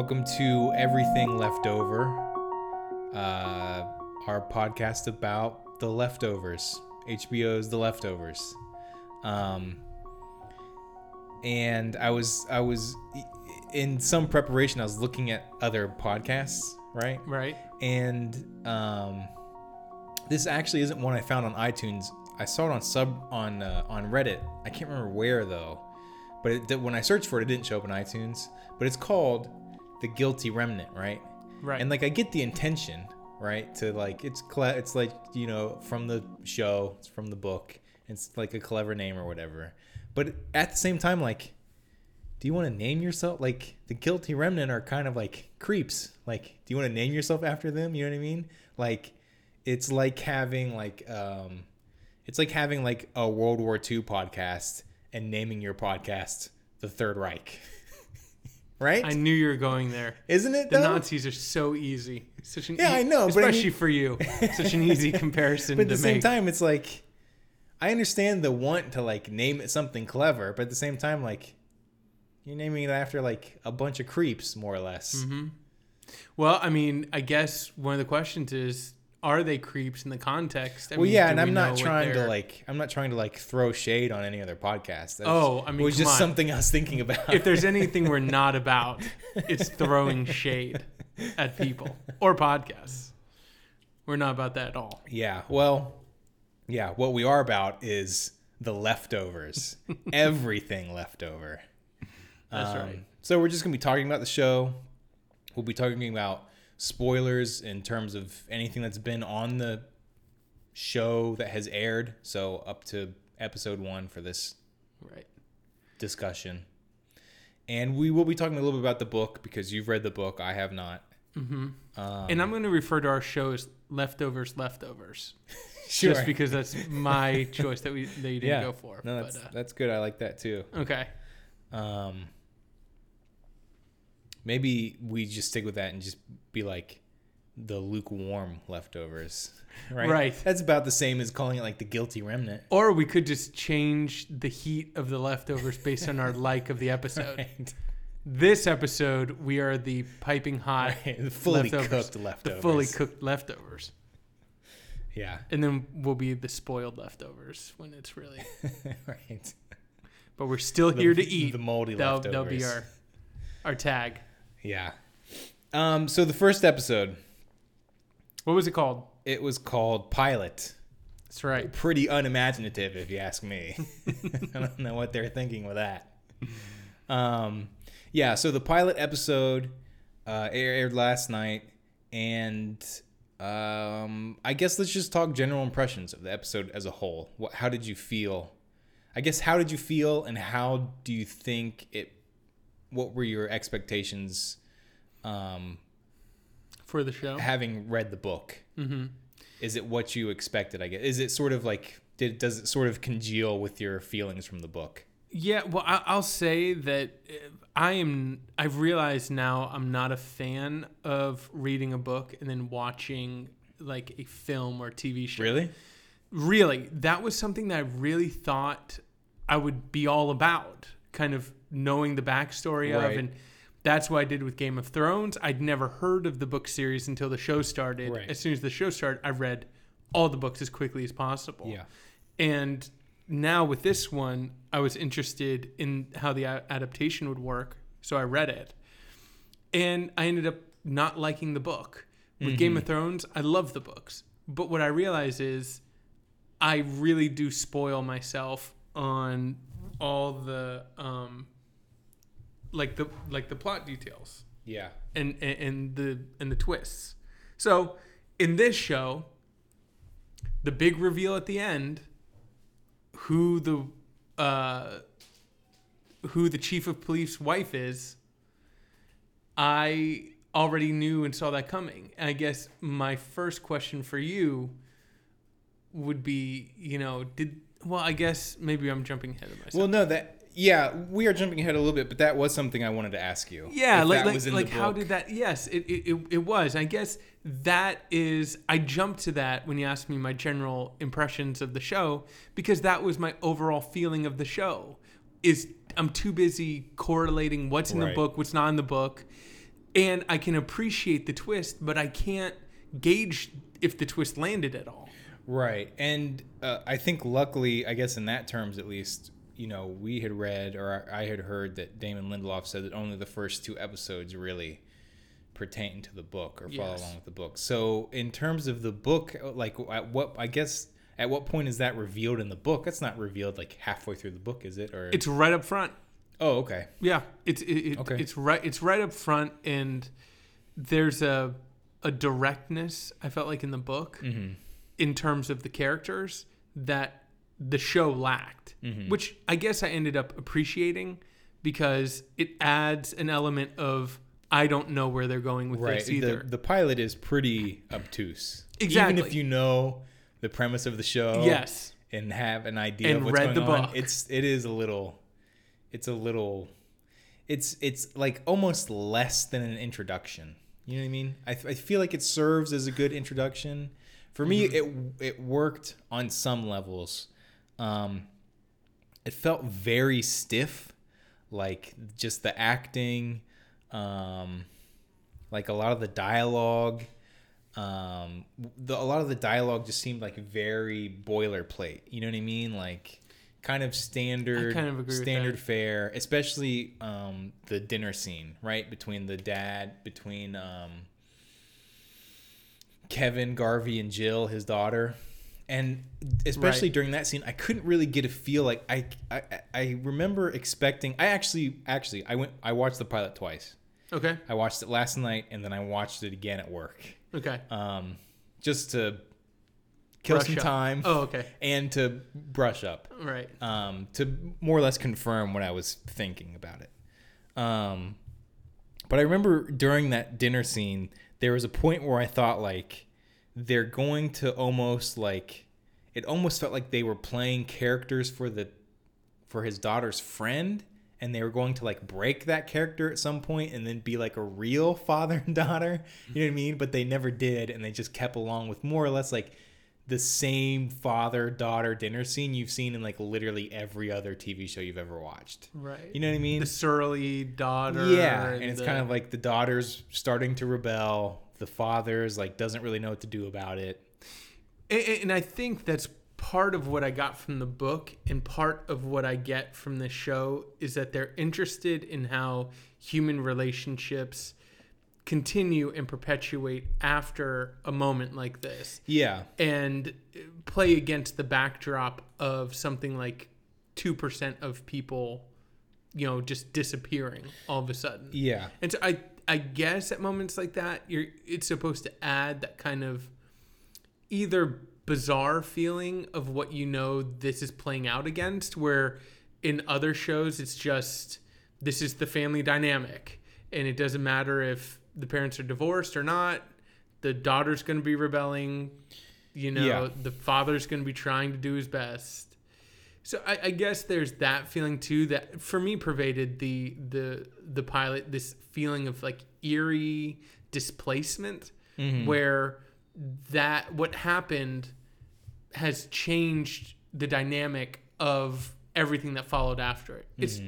Welcome to Everything Leftover, uh, our podcast about the leftovers, HBO's The Leftovers. Um, and I was I was in some preparation. I was looking at other podcasts, right? Right. And um, this actually isn't one I found on iTunes. I saw it on sub on uh, on Reddit. I can't remember where though, but it, when I searched for it, it didn't show up in iTunes. But it's called "The Guilty Remnant," right? Right. And like I get the intention, right? To like it's cle- it's like you know from the show, it's from the book. It's like a clever name or whatever. But at the same time, like, do you want to name yourself like the guilty remnant are kind of like creeps? Like, do you want to name yourself after them? You know what I mean? Like, it's like having like um, it's like having like a World War II podcast and naming your podcast the Third Reich. right? I knew you were going there. Isn't it? The though? Nazis are so easy. Such an Yeah, e- I know, but I especially mean- for you. Such an easy comparison but at the same make. time it's like i understand the want to like name it something clever but at the same time like you're naming it after like a bunch of creeps more or less Mm-hmm. well, I mean, I guess one of the questions is, are they creeps in the context? I well mean, yeah and i'm not trying to like i'm not trying to like throw shade on any other podcast That's- Oh, I mean, it was just on. something i was thinking about If there's anything we're not about, it's throwing shade at people or podcasts. We're not about that at all. yeah well yeah what we are about is the leftovers everything leftover That's Um, right. So we're just gonna be talking about the show. We'll be talking about spoilers in terms of anything that's been on the show that has aired. So up to episode one for this Right. discussion. And we will be talking a little bit about the book because you've read the book. I have not. Mm-hmm. Um, and I'm going to refer to our show as leftovers, leftovers, sure. just because that's my choice that we that you didn't yeah. go for. No, that's but, uh, that's good. I like that too. okay. Um, maybe we just stick with that and just be like the lukewarm leftovers, right? Right. That's about the same as calling it like the guilty remnant. Or we could just change the heat of the leftovers based on our like of the episode. Right. This episode, we are the piping hot, Right. The fully leftovers. cooked the leftovers. fully cooked leftovers, Yeah. and then we'll be the spoiled leftovers when it's really. right. But we're still The- here to eat. the moldy that'll, leftovers. that'll be our our tag. Yeah. Um. So the first episode, What was it called? it was called Pilot. That's right. Pretty unimaginative, if you ask me. I don't know what they're thinking with that. Um, yeah, so the pilot episode uh, air- aired last night, and um, I guess let's just talk general impressions of the episode as a whole. What, how did you feel? I guess how did you feel, and how do you think it? What were your expectations, um, For the show. having read the book? Mm-hmm. Is it what you expected? I guess is it sort of like did does it sort of congeal with your feelings from the book? Yeah, well, I, I'll say that uh, I am. I've realized now I'm not a fan of reading a book and then watching like a film or TV show. Really? Really, that was something that I really thought I would be all about, kind of knowing the backstory Right. of, and that's what I did with Game of Thrones. I'd never heard of the book series until the show started. Right. As soon as the show started, I read all the books as quickly as possible. Yeah. And now with this one, I was interested in how the adaptation would work, so I read it. And I ended up not liking the book. With Game of Thrones, I love the books. But what I realize is I really do spoil myself on all the um like the like the plot details Yeah. and and, and the and the twists. So in this show, the big reveal at the end, who the uh, who the chief of police wife is, I already knew and saw that coming. And I guess my first question for you would be, you know, did well? I guess maybe I'm jumping ahead of myself. Well, no, that yeah, we are jumping ahead a little bit, but that was something I wanted to ask you. Yeah, like that like, like how did that? Yes, it, it, it, it was. I guess that is. I jumped to that when you asked me my general impressions of the show because that was my overall feeling of the show. Is I'm too busy correlating what's in the book, what's not in the book. and I can appreciate the twist, but I can't gauge if the twist landed at all. Right. And uh, I think luckily, I guess in that terms at least, you know, we had read or I had heard that Damon Lindelof said that only the first two episodes really pertain to the book or follow Yes. along with the book. So in terms of the book, like at what I guess at what point is that revealed in the book? That's not revealed like halfway through the book, is it? Or It's right up front. oh, okay. Yeah, it's it, it, Okay. it's right it's right up front, and there's a a directness I felt like in the book Mm-hmm. in terms of the characters that the show lacked, Mm-hmm. which I guess I ended up appreciating because it adds an element of I don't know where they're going with Right. this either. The, the pilot is pretty obtuse. Exactly. Even if you know the premise of the show. yes, and have an idea And of what's read going the on. book. It's it is a little it's a little it's it's like almost less than an introduction. You know what I mean? I, I feel like it serves as a good introduction. For me, Mm-hmm. it it worked on some levels. Um, it felt very stiff, like just the acting, um, like a lot of the dialogue. Um, the, a lot of the dialogue just seemed like very boilerplate. You know what I mean? Like kind of standard, kind of standard fare. Especially um, the dinner scene, right between the dad, between um, Kevin, Garvey, and Jill, his daughter. And especially Right. during that scene, I couldn't really get a feel like I, I I remember expecting. I actually actually I went I watched the pilot twice. okay, I watched it last night and then I watched it again at work, okay, um, just to kill Brush some up. time Oh, okay, and to brush up, right, um, to more or less confirm what I was thinking about it. Um, but I remember during that dinner scene, there was a point where I thought like they're going to almost like it almost felt like they were playing characters for the for his daughter's friend and they were going to like break that character at some point and then be like a real father and daughter you know what i mean but they never did and they just kept along with more or less like the same father daughter dinner scene you've seen in like literally every other tv show you've ever watched right. you know what i mean the surly daughter. yeah and it's the- kind of like the daughter's starting to rebel the father's like doesn't really know what to do about it. And, and I think that's part of what I got from the book, and part of what I get from the show is that they're interested in how human relationships continue and perpetuate after a moment like this, yeah. And uh, play against the backdrop of something like 2% of people, you know, just disappearing all of a sudden. yeah. And so I I guess at moments like that, you're it's supposed to add that kind of either bizarre feeling of what you know this is playing out against, where in other shows it's just this is the family dynamic, and it doesn't matter if the parents are divorced or not. The daughter's going to be rebelling. You know, Yeah. the father's going to be trying to do his best. So I, I guess there's that feeling too that for me pervaded the the the pilot this feeling of like eerie displacement Mm-hmm. where that what happened has changed the dynamic of everything that followed after it. It's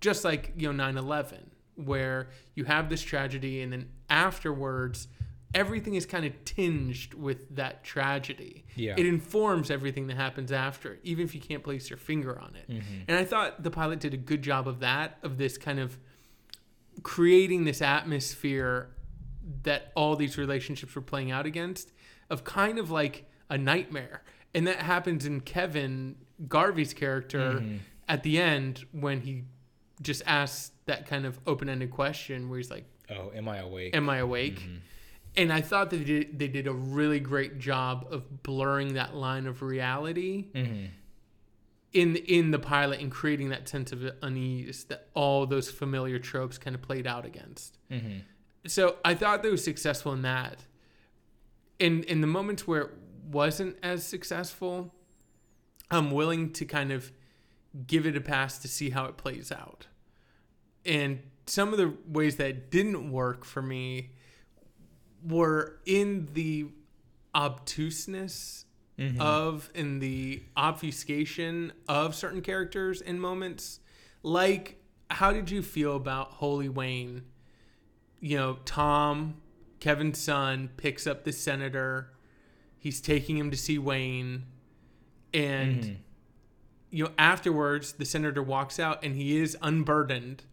just like you know 9/11 where you have this tragedy and then afterwards everything is kind of tinged with that tragedy. Yeah. It informs everything that happens after, even if you can't place your finger on it. Mm-hmm. And I thought the pilot did a good job of that, of this kind of creating this atmosphere that all these relationships were playing out against, of kind of like a nightmare. And that happens in Kevin Garvey's character mm-hmm. at the end when he just asks that kind of open ended question where he's like, oh am i awake Am I awake? Mm-hmm. And I thought that they did, they did a really great job of blurring that line of reality mm-hmm. in in the pilot and creating that sense of unease that all those familiar tropes kind of played out against. Mm-hmm. So I thought they were successful in that. In in the moments where it wasn't as successful, I'm willing to kind of give it a pass to see how it plays out. And some of the ways that didn't work for me were in the obtuseness Mm-hmm. of and the obfuscation of certain characters in moments. Like, how did you feel about Holy Wayne? you know, Tom, Kevin's son, picks up the senator. He's taking him to see Wayne. And, Mhm. you know, afterwards, the senator walks out and he is unburdened.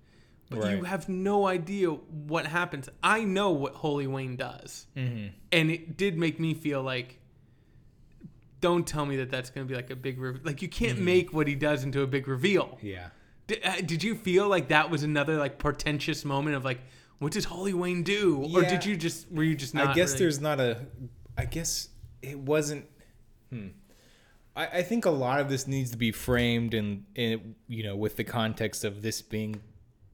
But you have no idea what happens. I know what Holy Wayne does. Mm-hmm. And it did make me feel like, don't tell me that that's going to be like a big, re- like, you can't Mm-hmm. make what he does into a big reveal. Yeah. Did, uh, did you feel like that was another like portentous moment of like, what does Holy Wayne do? Or did you just were you just not? I guess really- there's not a. I guess it wasn't. Hmm. I, I think a lot of this needs to be framed in, in you know with the context of this being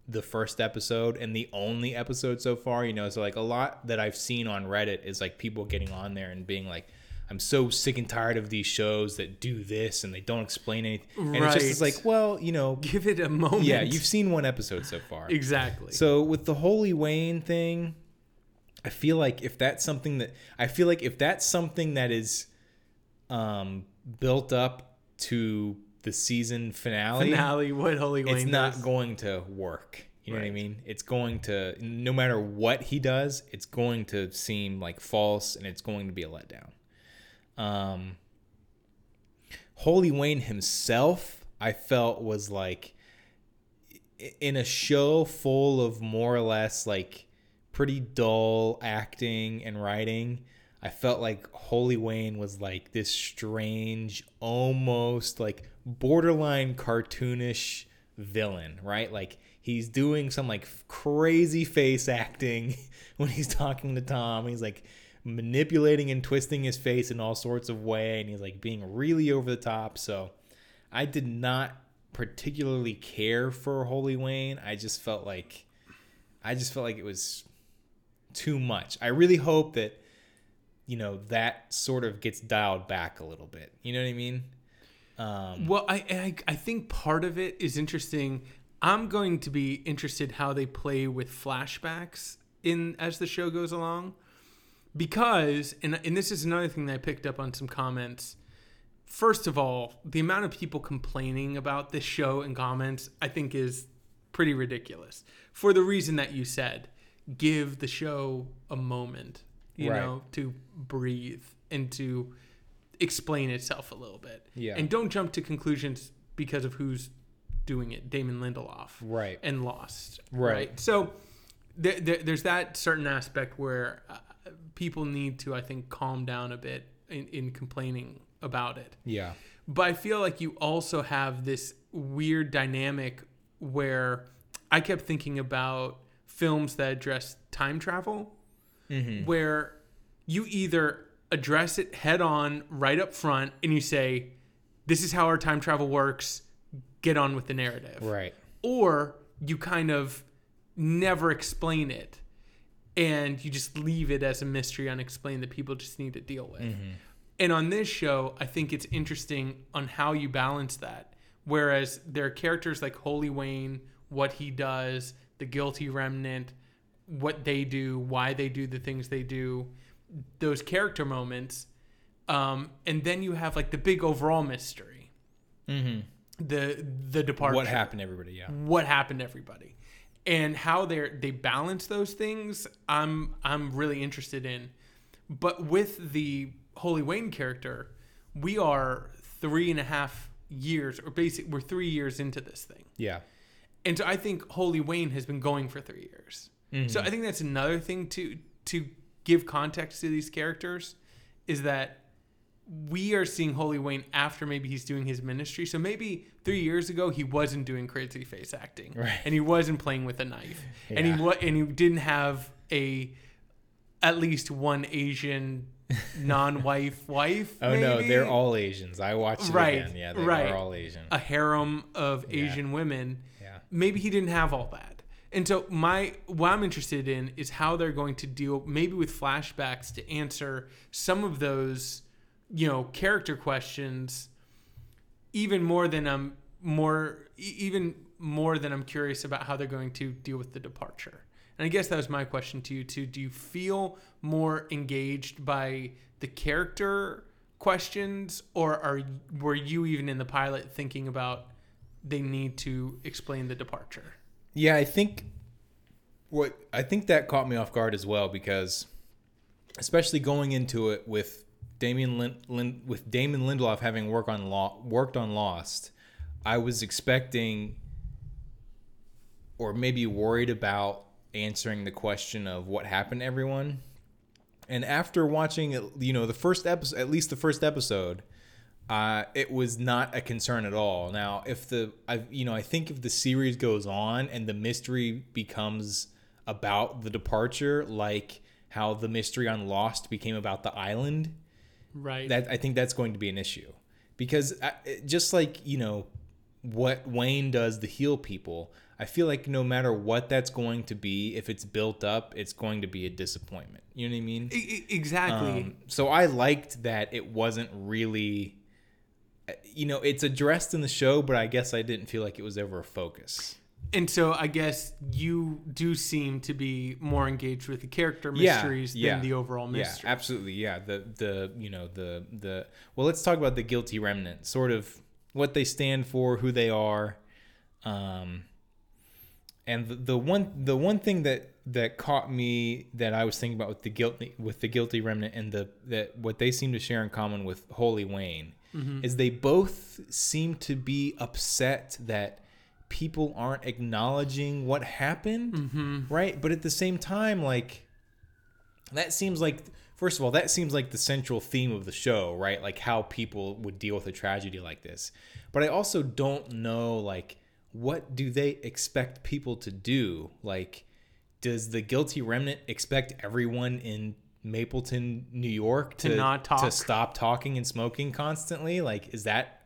the first episode and the only episode so far. You know, so like a lot that I've seen on Reddit is like people getting on there and being like. I'm so sick and tired of these shows that do this and they don't explain anything. And it's just it's like, well, you know, give it a moment. yeah, you've seen one episode so far. exactly. So with the Holy Wayne thing, I feel like if that's something that I feel like if that's something that is um built up to the season finale, finale. What Holy Wayne? it's not does. going to work. You know what I mean? It's going to no matter what he does, it's going to seem like false and it's going to be a letdown. Um Holy Wayne himself, I felt was like in a show full of more or less like pretty dull acting and writing. I felt like Holy Wayne was like this strange, almost like borderline cartoonish villain, right? Like he's doing some like crazy face acting when he's talking to Tom. He's like manipulating and twisting his face in all sorts of way and he's like being really over the top. So I did not particularly care for Holy Wayne. I just felt like I just felt like it was too much. I really hope that you know that sort of gets dialed back a little bit. You know what I mean? Um, Well, I, I I think part of it is interesting. I'm going to be interested how they play with flashbacks in as the show goes along, because and and this is another thing that I picked up on some comments. First of all, the amount of people complaining about this show in comments, I think, is pretty ridiculous. For the reason that you said, give the show a moment, you Right. know, to breathe and to explain itself a little bit. Yeah. And don't jump to conclusions because of who's doing it, Damon Lindelof right. and Lost. Right. So there, there, there's that certain aspect where uh, people need to, I think, calm down a bit in, in complaining about it. Yeah. But I feel like you also have this weird dynamic where I kept thinking about films that address time travel, Mm-hmm. where you either address it head on right up front and you say, This is how our time travel works, get on with the narrative Right. or you kind of never explain it and you just leave it as a mystery unexplained that people just need to deal with. Mm-hmm. And on this show, I think it's interesting on how you balance that. Whereas there are characters like Holy Wayne, what he does, the guilty remnant, what they do, why they do the things they do, those character moments. Um, and then you have like the big overall mystery, Mm-hmm. the the departure What happened to everybody? Yeah. what happened to everybody and how they they balance those things i'm i'm really interested in but with the holy wayne character we are three and a half years or basically we're three years into this thing Yeah. and so i think holy wayne has been going for three years so i think that's another thing to to give context to these characters is that we are seeing Holy Wayne after maybe he's doing his ministry. So maybe three years ago he wasn't doing crazy face acting, Right. and he wasn't playing with a knife, and he Yeah. wa- and he didn't have a at least one Asian non-wife wife. Oh no, they're all Asians. I watched it Right, again. Yeah, they right. are all Asian. a harem of Yeah. Asian women. Yeah. Maybe he didn't have all that. And so my what I'm interested in is how they're going to deal maybe with flashbacks to answer some of those, you know, character questions even more than I'm more even more than I'm curious about how they're going to deal with the departure. And I guess that was my question to you too. Do you feel more engaged by the character questions or are were you even in the pilot thinking about they need to explain the departure? Yeah, I think what I think that caught me off guard as well because, especially going into it with Damien Lin, Lin, with Damon Lindelof having work on law worked on Lost, I was expecting, or maybe worried about answering the question of what happened to everyone. And after watching, you know, the first episode, at least the first episode, uh, it was not a concern at all. Now, if the, I, you know, I think if the series goes on and the mystery becomes about the departure, like how the mystery on Lost became about the island, Right. that I think that's going to be an issue because I, just like you know what Wayne does to heal people, I feel like no matter what that's going to be, if it's built up, it's going to be a disappointment. You know what I mean? Exactly. Um, so I liked that it wasn't really, you know, it's addressed in the show, but I guess I didn't feel like it was ever a focus. and so I guess you do seem to be more engaged with the character mysteries yeah, than the overall Yeah, mystery. absolutely. Yeah, the the you know the the well, let's talk about the guilty remnant. Sort of what they stand for, who they are, um, and the, the one the one thing that that caught me that I was thinking about with the guilty with the guilty remnant and the that what they seem to share in common with Holy Wayne is they both seem to be upset that people aren't acknowledging what happened Mm-hmm. right? But at the same time like that seems like first of all that seems like the central theme of the show right? Like how people would deal with a tragedy like this. But i also don't know like what do they expect people to do? Like does the guilty remnant expect everyone in mapleton new york To not talk? to stop talking and smoking constantly? Like is that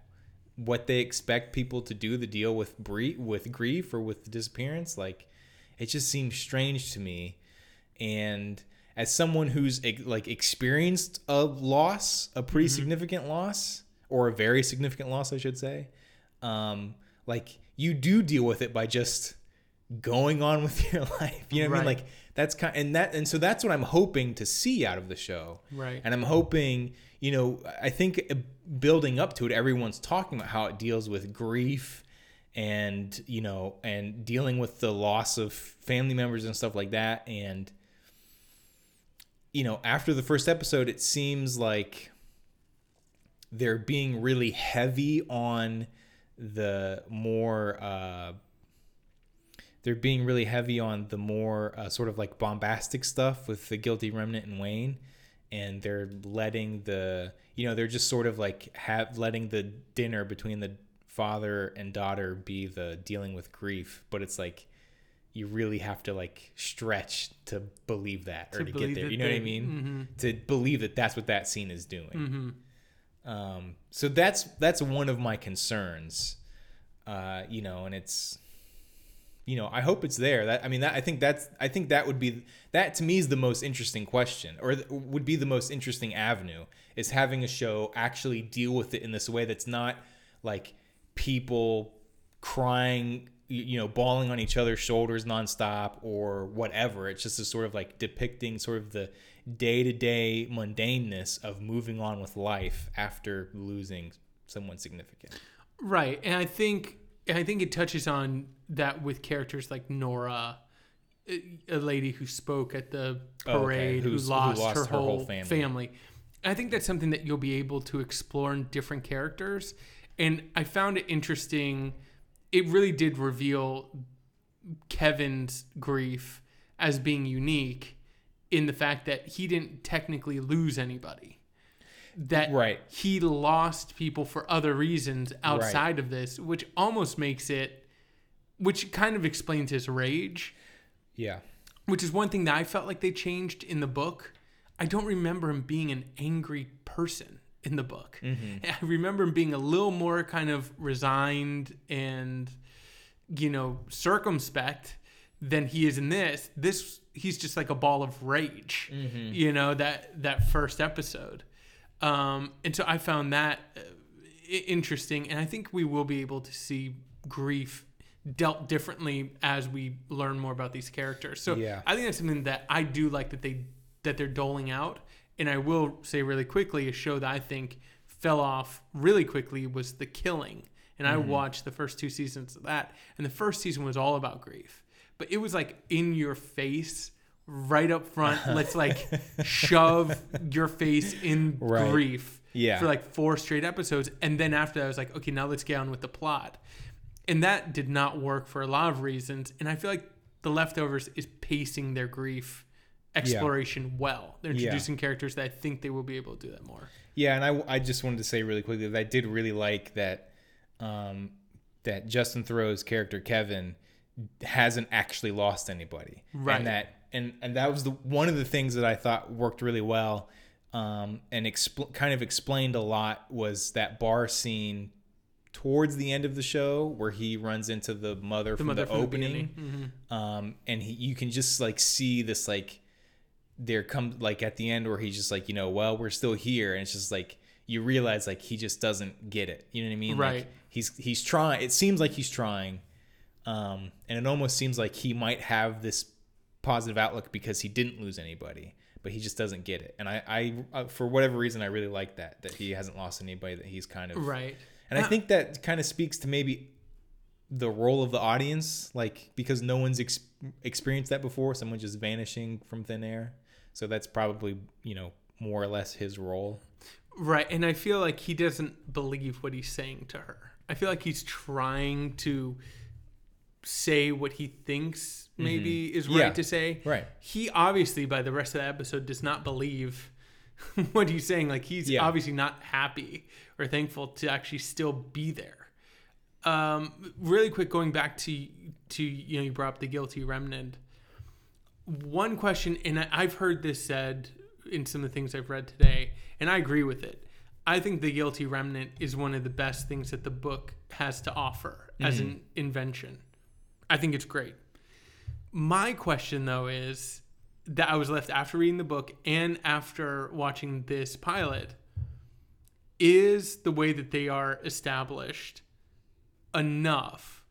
what they expect people to do to deal with bre- with grief or with disappearance? Like it just seems strange to me. And as someone who's like experienced a loss a pretty significant loss or a very significant loss i should say um like you do deal with it by just going on with your life you know what i mean? Like that's kind and that and so that's what i'm hoping to see out of the show. Right. and i'm hoping you know i think uh, building up to it everyone's talking about how it deals with grief and you know and dealing with the loss of family members and stuff like that. And you know after the first episode it seems like they're being really heavy on the more uh they're being really heavy on the more uh, sort of like bombastic stuff with the guilty remnant and Wayne, and they're letting the you know they're just sort of like have letting the dinner between the father and daughter be the dealing with grief, but it's like you really have to like stretch to believe that or To to, get there. You know what I they- mean? To believe that that's what that scene is doing. Mm-hmm. Um, so that's that's one of my concerns. Uh, you know, and it's you know, I hope it's there. That I mean, that I think that's I think that would be that to me is the most interesting question, or th- would be the most interesting avenue is having a show actually deal with it in this way that's not like people crying, you know, bawling on each other's shoulders nonstop or whatever. It's just a sort of like depicting sort of the day to day mundaneness of moving on with life after losing someone significant. Right, and I think and I think it touches on that with characters like Nora, a- lady who spoke at the Oh, okay. parade, who, who lost lost her, her whole whole family. family. I think that's something that you'll be able to explore in different characters, and I found it interesting. It really did reveal Kevin's grief as being unique in the fact that he didn't technically lose anybody. That Right. he lost people for other reasons outside of this, which almost makes it, which kind of explains his rage, Yeah. which is one thing that I felt like they changed in the book. I don't remember him being an angry person in the book. Mm-hmm. I remember him being a little more kind of resigned and, you know, circumspect than he is in this. This he's just like a ball of rage. Mm-hmm. You know that that first episode, um, and so I found that uh, interesting, and I think we will be able to see grief dealt differently as we learn more about these characters. So Yeah. I think that's something that I do like that they that they're doling out. And I will say really quickly, a show that I think fell off really quickly was The Killing. And I watched the first two seasons of that, and the first season was all about grief. but it was like in your face, right up front. Let's like shove your face in Right. grief Yeah. for like four straight episodes, and then after that, I was like, okay, now let's get on with the plot, and that did not work for a lot of reasons. And I feel like the leftovers is pacing their grief exploration well. They're Yeah. introducing characters that I think they will be able to do that more. Yeah, and I, I just wanted to say really quickly that I did really like that um, that Justin Theroux's character Kevin hasn't actually lost anybody, Right. And that and and that was the one of the things that I thought worked really well, um, and expl- kind of explained a lot was that bar scene towards the end of the show where he runs into the mother The from mother the from the opening beginning. Mhm. um, and he, you can just like see this like there comes like at the end where he's just like you know well we're still here and it's just like you realize like he just doesn't get it you know what i mean Right. like he's he's trying it seems like he's trying um, and it almost seems like he might have this positive outlook because he didn't lose anybody but he just doesn't get it and i i uh, for whatever reason i really like that that he hasn't lost anybody that he's kind of Right. and I Uh, think that kind of speaks to maybe the role of the audience, like because no one's ex- experienced that before, someone just vanishing from thin air. So that's probably you know more or less his role. Right. And I feel like he doesn't believe what he's saying to her. I feel like he's trying to say what he thinks maybe is right Mm-hmm. Yeah. to say. Right. He obviously, by the rest of the episode, does not believe what he's saying. Like he's Yeah. obviously not happy or thankful to actually still be there. Um, really quick, going back to to you know, you brought up the guilty remnant. One question, and I- I've heard this said in some of the things I've read today, and I agree with it. I think the guilty remnant is one of the best things that the book has to offer as an invention. I think it's great. My question though is that I was left after reading the book and after watching this pilot is the way that they are established enough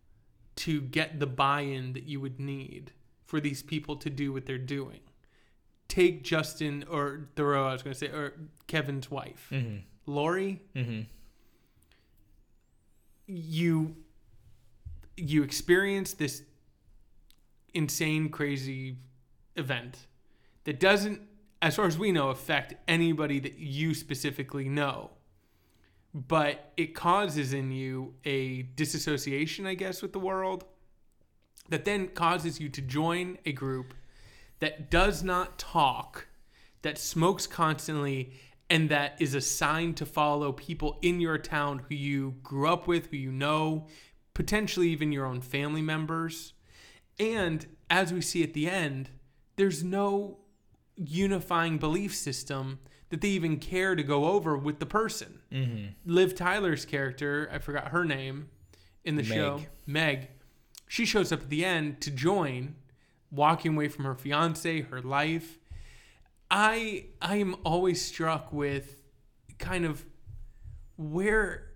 to get the buy-in that you would need for these people to do what they're doing. Take Justin or Theroux, I was going to say, or Kevin's wife, Mm-hmm. Laurie. Mm-hmm. You you experience this insane, crazy event that doesn't, as far as we know, affect anybody that you specifically know. But it causes in you a disassociation, I guess, with the world that then causes you to join a group that does not talk, that smokes constantly, and that is assigned to follow people in your town who you grew up with, who you know, potentially even your own family members. And as we see at the end, there's no unifying belief system that they even care to go over with the person. Mm-hmm. Liv Tyler's character, I forgot her name in the Meg. show, Meg, she shows up at the end to join, walking away from her fiance, her life. I I am always struck with kind of where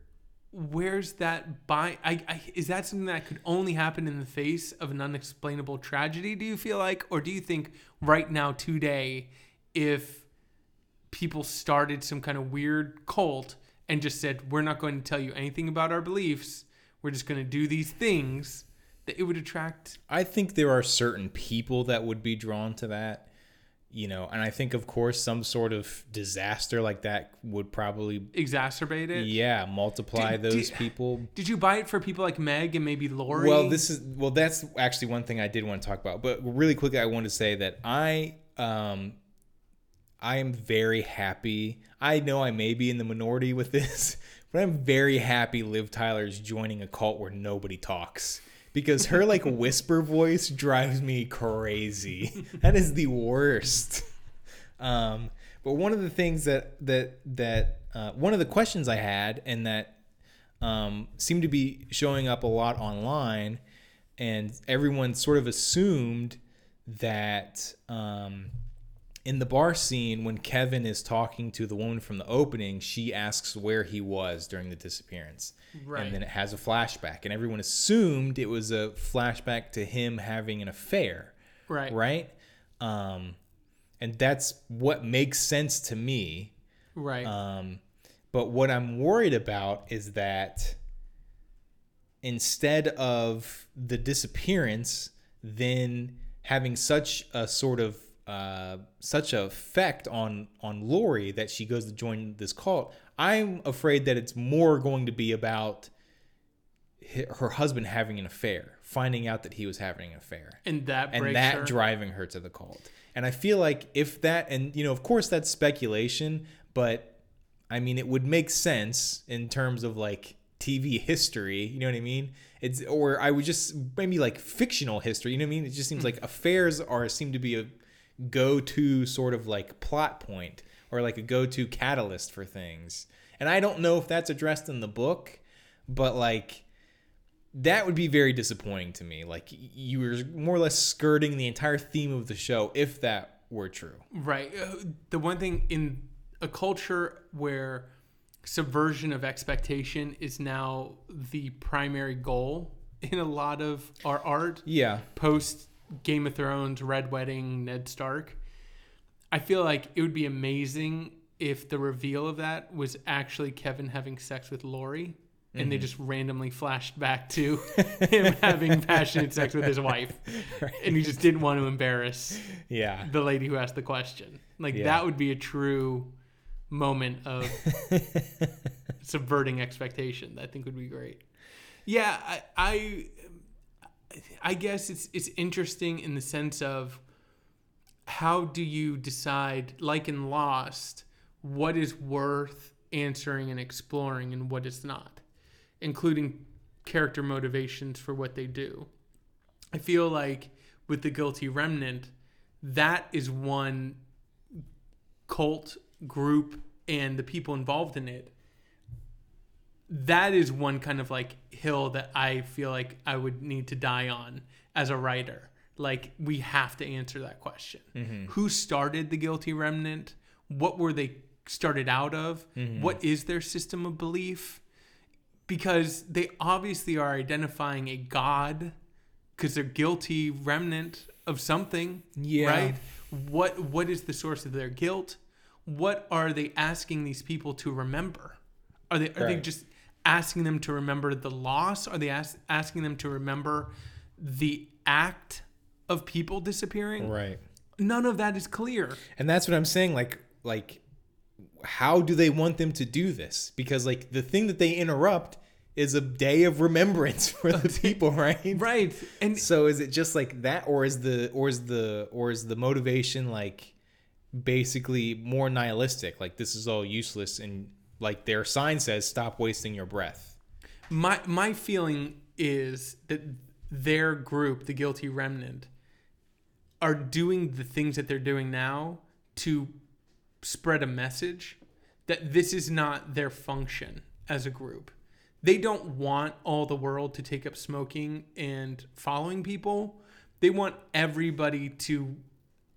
where's that by I, I is that something that could only happen in the face of an unexplainable tragedy do you feel like? Or do you think right now today if people started some kind of weird cult and just said we're not going to tell you anything about our beliefs. We're just going to do these things that it would attract I think there are certain people that would be drawn to that, you know, and I think of course some sort of disaster like that would probably exacerbate it yeah multiply do- those people. did you buy it for people like meg and maybe laurie Well, this is well. That's actually one thing I did want to talk about. But really quickly, I want to say that I um I am very happy. I know I may be in the minority with this, but I'm very happy Liv Tyler's joining a cult where nobody talks because her like whisper voice drives me crazy. That is the worst. Um, but one of the things that that that uh, one of the questions I had and that um, seemed to be showing up a lot online, and everyone sort of assumed that um, in the bar scene when Kevin is talking to the woman from the opening, she asks where he was during the disappearance, Right. and then it has a flashback, and everyone assumed it was a flashback to him having an affair right right? Um, and that's what makes sense to me. right Um, but what I'm worried about is that instead of the disappearance, then having such a sort of uh, such a effect on on Laurie that she goes to join this cult. I'm afraid that it's more going to be about her husband having an affair, finding out that he was having an affair, And that and that her. driving her to the cult. And I feel like if that, and you know, of course, that's speculation, but I mean, it would make sense in terms of like TV history. You know what I mean? It's or I would just maybe like fictional history. You know what I mean? It just seems like affairs are seem to be a go-to sort of like plot point or like a go-to catalyst for things. And I don't know if that's addressed in the book, but like that would be very disappointing to me. Like you were more or less skirting the entire theme of the show if that were true. Right. Uh, The one thing in a culture where subversion of expectation is now the primary goal in a lot of our art, Yeah. post Game of Thrones, Red Wedding, Ned Stark, I feel like it would be amazing if the reveal of that was actually Kevin having sex with Laurie. And they mm-hmm. just randomly flashed back to him having passionate sex with his wife. And he just didn't want to embarrass Yeah. the lady who asked the question. Like Yeah. that would be a true moment of subverting expectation. I think would be great. Yeah, I, I I guess it's it's interesting in the sense of how do you decide like in Lost what is worth answering and exploring and what is not, including character motivations for what they do. I feel like with the guilty remnant, that is one cult group and the people involved in it. That is one kind of like hill that I feel like I would need to die on as a writer. Like we have to answer that question. Mm-hmm. Who started the guilty remnant? What were they started out of? Mm-hmm. What is their system of belief? Because they obviously are identifying a god because they're guilty remnant of something. Yeah. Right? What what is the source of their guilt? What are they asking these people to remember? Are they are they just asking them to remember the loss? Are they ask, asking them to remember the act of people disappearing? Right. None of that is clear. And that's what I'm saying. Like, like, how do they want them to do this? Because like the thing that they interrupt is a day of remembrance for the people, right? Right. And So is it just like that, or is the or is the or is the motivation like basically more nihilistic? Like this is all useless, and like their sign says, "Stop wasting your breath." My my feeling is that their group, the guilty remnant, are doing the things that they're doing now to spread a message that this is not their function as a group. They don't want all the world to take up smoking and following people. They want everybody to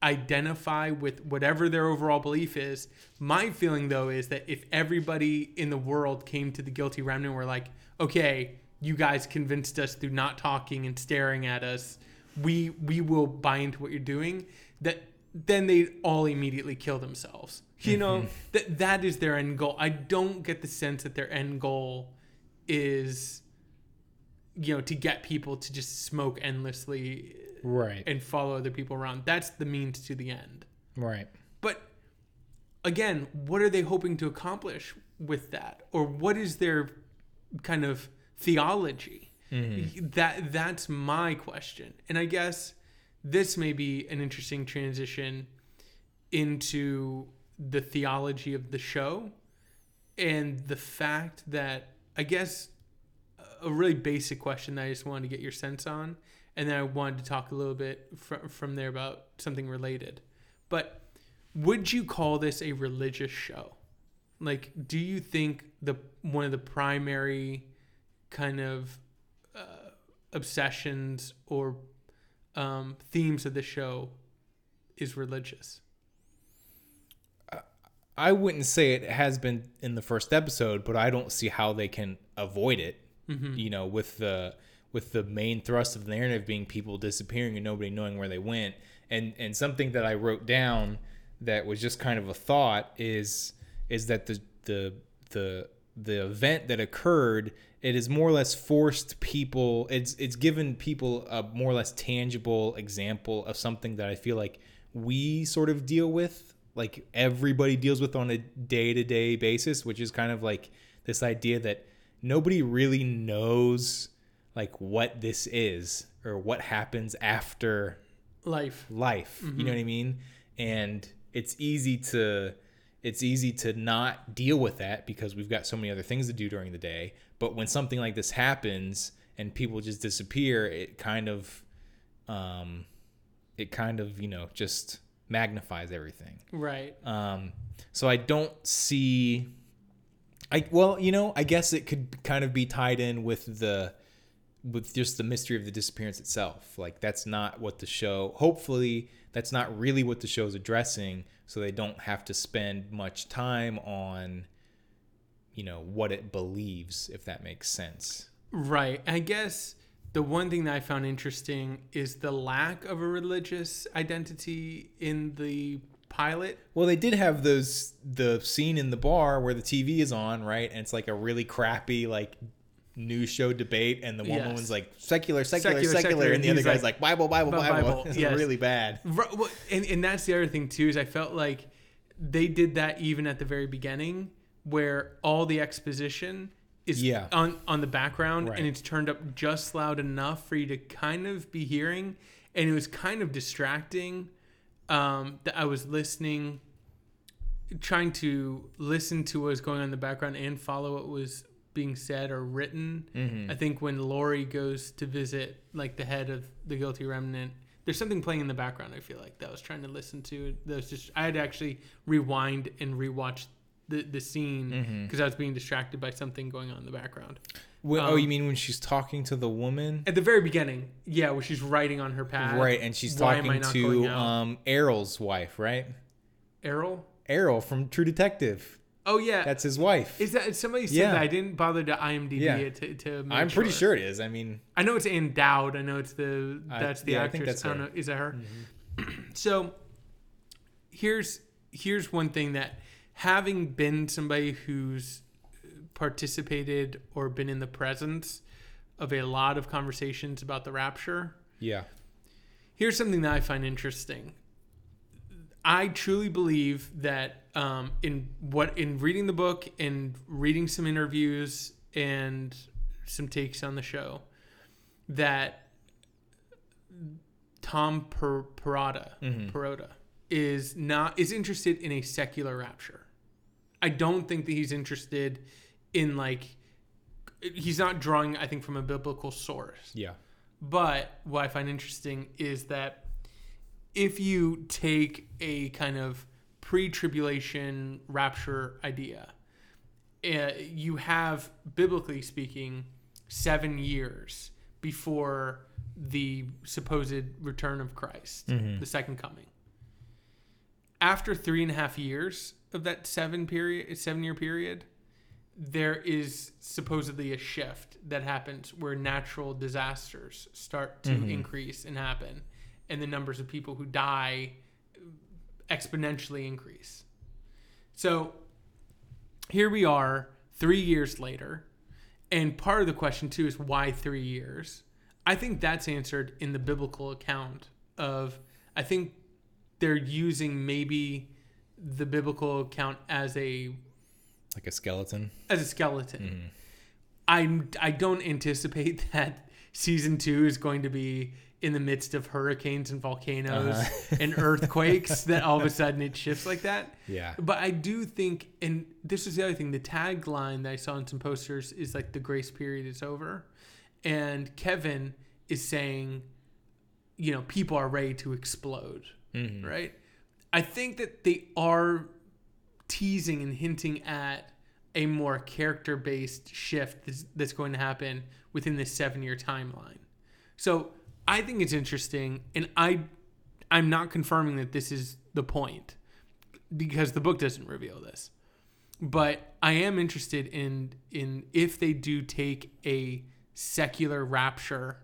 identify with whatever their overall belief is. My feeling though is that if everybody in the world came to the guilty remnant and were like, okay, you guys convinced us through not talking and staring at us, we we will buy into what you're doing, that then they all immediately kill themselves. You know, mm-hmm. that that is their end goal. I don't get the sense that their end goal is you know to get people to just smoke endlessly Right. and follow other people around. That's the means to the end. Right. But again, what are they hoping to accomplish with that? Or what is their kind of theology? Mm-hmm. That that's my question. And I guess this may be an interesting transition into the theology of the show and the fact that I guess a really basic question that I just wanted to get your sense on, and then I wanted to talk a little bit fr- from there about something related. But would you call this a religious show? Like, do you think the one of the primary kind of uh, obsessions or um, themes of the show is religious? I wouldn't say it has been in the first episode, but I don't see how they can avoid it. You know, with the with the main thrust of the narrative being people disappearing and nobody knowing where they went, and and something that I wrote down that was just kind of a thought is is that the the the the event that occurred, it has more or less forced people. It's it's given people a more or less tangible example of something that I feel like we sort of deal with, like everybody deals with on a day to day basis, which is kind of like this idea that nobody really knows like what this is or what happens after Life. life. You know what I mean? And it's easy to it's easy to not deal with that because we've got so many other things to do during the day. But when something like this happens and people just disappear, it kind of um it kind of, you know, just magnifies everything. Right. Um, so I don't see. I well, you know, I guess it could kind of be tied in with the with just the mystery of the disappearance itself. Like that's not what the show. Hopefully, that's not really what the show's addressing. So they don't have to spend much time on, you know, what it believes, if that makes sense. Right. I guess the one thing that I found interesting is the lack of a religious identity in the pilot. Well, they did have those the scene in the bar where the TV is on, right? And it's like a really crappy like news show debate, and the one Yes. woman's like secular, secular, Secular, secular, secular, and the other guy's like, Bible, Bible, Bible. Bible, It's yes. really bad. And, and that's the other thing too is I felt like they did that even at the very beginning where all the exposition is Yeah. on on the background Right. and it's turned up just loud enough for you to kind of be hearing and it was kind of distracting um, that I was listening trying to listen to what was going on in the background and follow what was being said or written. Mm-hmm. I think when Laurie goes to visit like the head of the guilty remnant, there's something playing in the background. I feel like that I was trying to listen to. That was just I had to actually rewind and rewatch the the scene Mm-hmm. because I was being distracted by something going on in the background. Well, oh, Um, you mean when she's talking to the woman? At the very beginning, yeah, where she's writing on her pad. Right, and she's Why talking to um Errol's wife, right? Errol. Errol from True Detective. Oh yeah, That's his wife. is that somebody said Yeah. that? I didn't bother to IMDb Yeah. it to. to I'm pretty sure it is. I mean, I know it's Ann Dowd. I know it's the I- that's the yeah, I actress. think that's don't her. Mm-hmm. know. Is that her? so here's here's one thing that having been somebody who's participated or been in the presence of a lot of conversations about the rapture, yeah. here's something that I find interesting. I truly believe that um, in what in reading the book and reading some interviews and some takes on the show, that Tom per- Mhm. Perrotta is not is interested in a secular rapture. I don't think that he's interested in like he's not drawing I think from a biblical source. Yeah. But what I find interesting is that if you take a kind of pre tribulation rapture idea, uh, you have, biblically speaking, seven years before the supposed return of Christ, Mhm. the second coming. After three and a half years of that seven period, seven year period, there is supposedly a shift that happens where natural disasters start to Mhm. increase and happen, and the numbers of people who die exponentially increase. So here we are, three years later, and part of the question too is why three years? I think that's answered in the biblical account of, I think they're using maybe the biblical account as a Like a skeleton. as a skeleton. Mm-hmm. I'm I don't anticipate that season two is going to be in the midst of hurricanes and volcanoes Uh-huh. and earthquakes that all of a sudden it shifts like that. Yeah. But I do think, and this is the other thing, the tagline that I saw in some posters is like the grace period is over. And Kevin is saying, you know, people are ready to explode, Mhm. right? I think that they are teasing and hinting at a more character based shift that's, that's going to happen within this seven year timeline. So I think it's interesting, and I I'm not confirming that this is the point because the book doesn't reveal this. But I am interested in in if they do take a secular rapture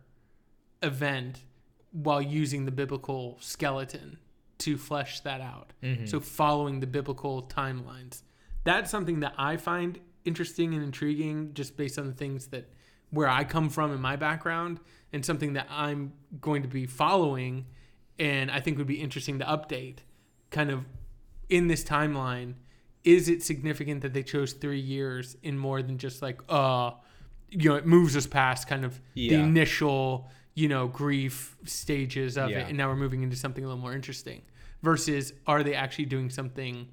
event while using the biblical skeleton to flesh that out. Mhm. So following the biblical timelines. That's something that I find interesting and intriguing just based on the things that where I come from in my background and something that I'm going to be following and I think would be interesting to update kind of in this timeline is it significant that they chose 3 years in more than just like uh you know it moves us past kind of the initial you know grief stages of Yeah. it and now we're moving into something a little more interesting versus are they actually doing something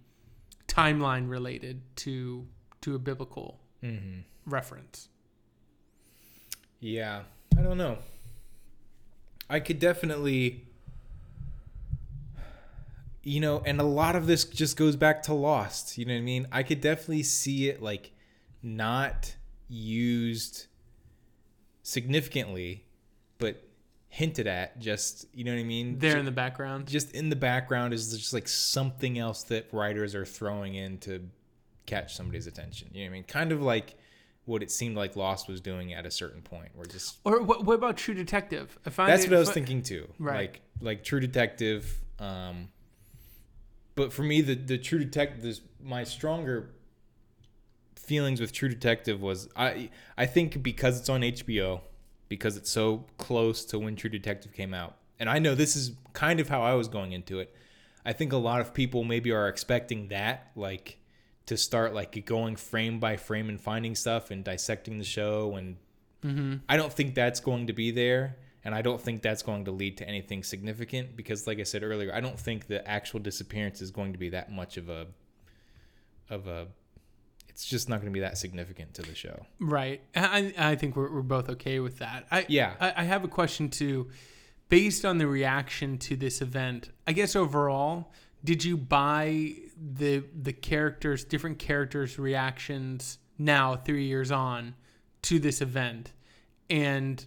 timeline related to to a biblical Mm-hmm. reference Yeah, I don't know. I could definitely, you know, and a lot of this just goes back to Lost. You know what I mean? I could definitely see it like not used significantly, but hinted at. Just you know what I mean? there in the background just in the background is just like something else that writers are throwing in to catch somebody's attention. You know what I mean? Kind of like what it seemed like Lost was doing at a certain point, where just or what, what about true detective i that's what I was fu- thinking too. Right. Like like True Detective. Um, but for me, the the True Detective, this, my stronger feelings with True Detective was I I think because it's on HBO, because it's so close to when True Detective came out, and I know this is kind of how I was going into it. I think a lot of people maybe are expecting that, like to start like going frame by frame and finding stuff and dissecting the show and Mhm. I don't think that's going to be there, and I don't think that's going to lead to anything significant because, like I said earlier, I don't think the actual disappearance is going to be that much of a of a. It's just not going to be that significant to the show. right i i think we're, we're both okay with that i Yeah. I, I have a question too based on the reaction to this event i guess overall did you buy the the characters different characters reactions now three years on to this event? And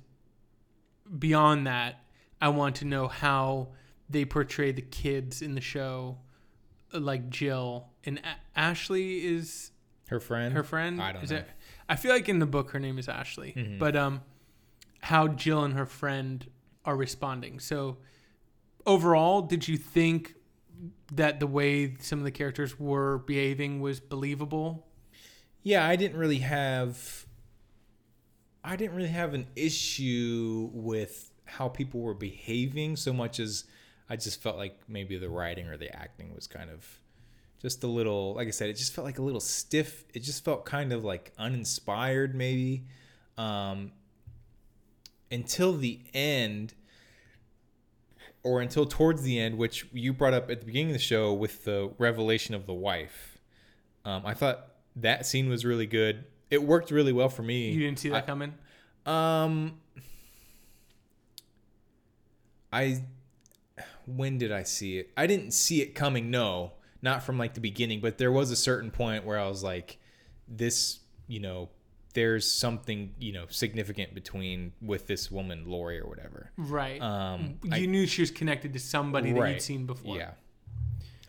beyond that i want to know how they portray the kids in the show like jill. And A- ashley is Her friend, her friend? I don't is know. it i feel like in the book her name is ashley. Mhm. but um how jill and her friend are responding. So overall did you think that the way some of the characters were behaving was believable Yeah, I didn't really have. I didn't really have an issue with how people were behaving so much as I just felt like maybe the writing or the acting was kind of just a little like I said, it just felt like a little stiff. It just felt kind of like uninspired maybe. Um until the end or until towards the end, which you brought up at the beginning of the show with the revelation of the wife. Um, I thought that scene was really good. It worked really well for me. you didn't see that I- coming um, I when did I see it? I didn't see it coming. No, not from like the beginning, but there was a certain point where I was like, this, you know, there's something you know significant between with this woman, Laurie or whatever. right Um, you I- knew she was connected to somebody that you'd seen before Yeah.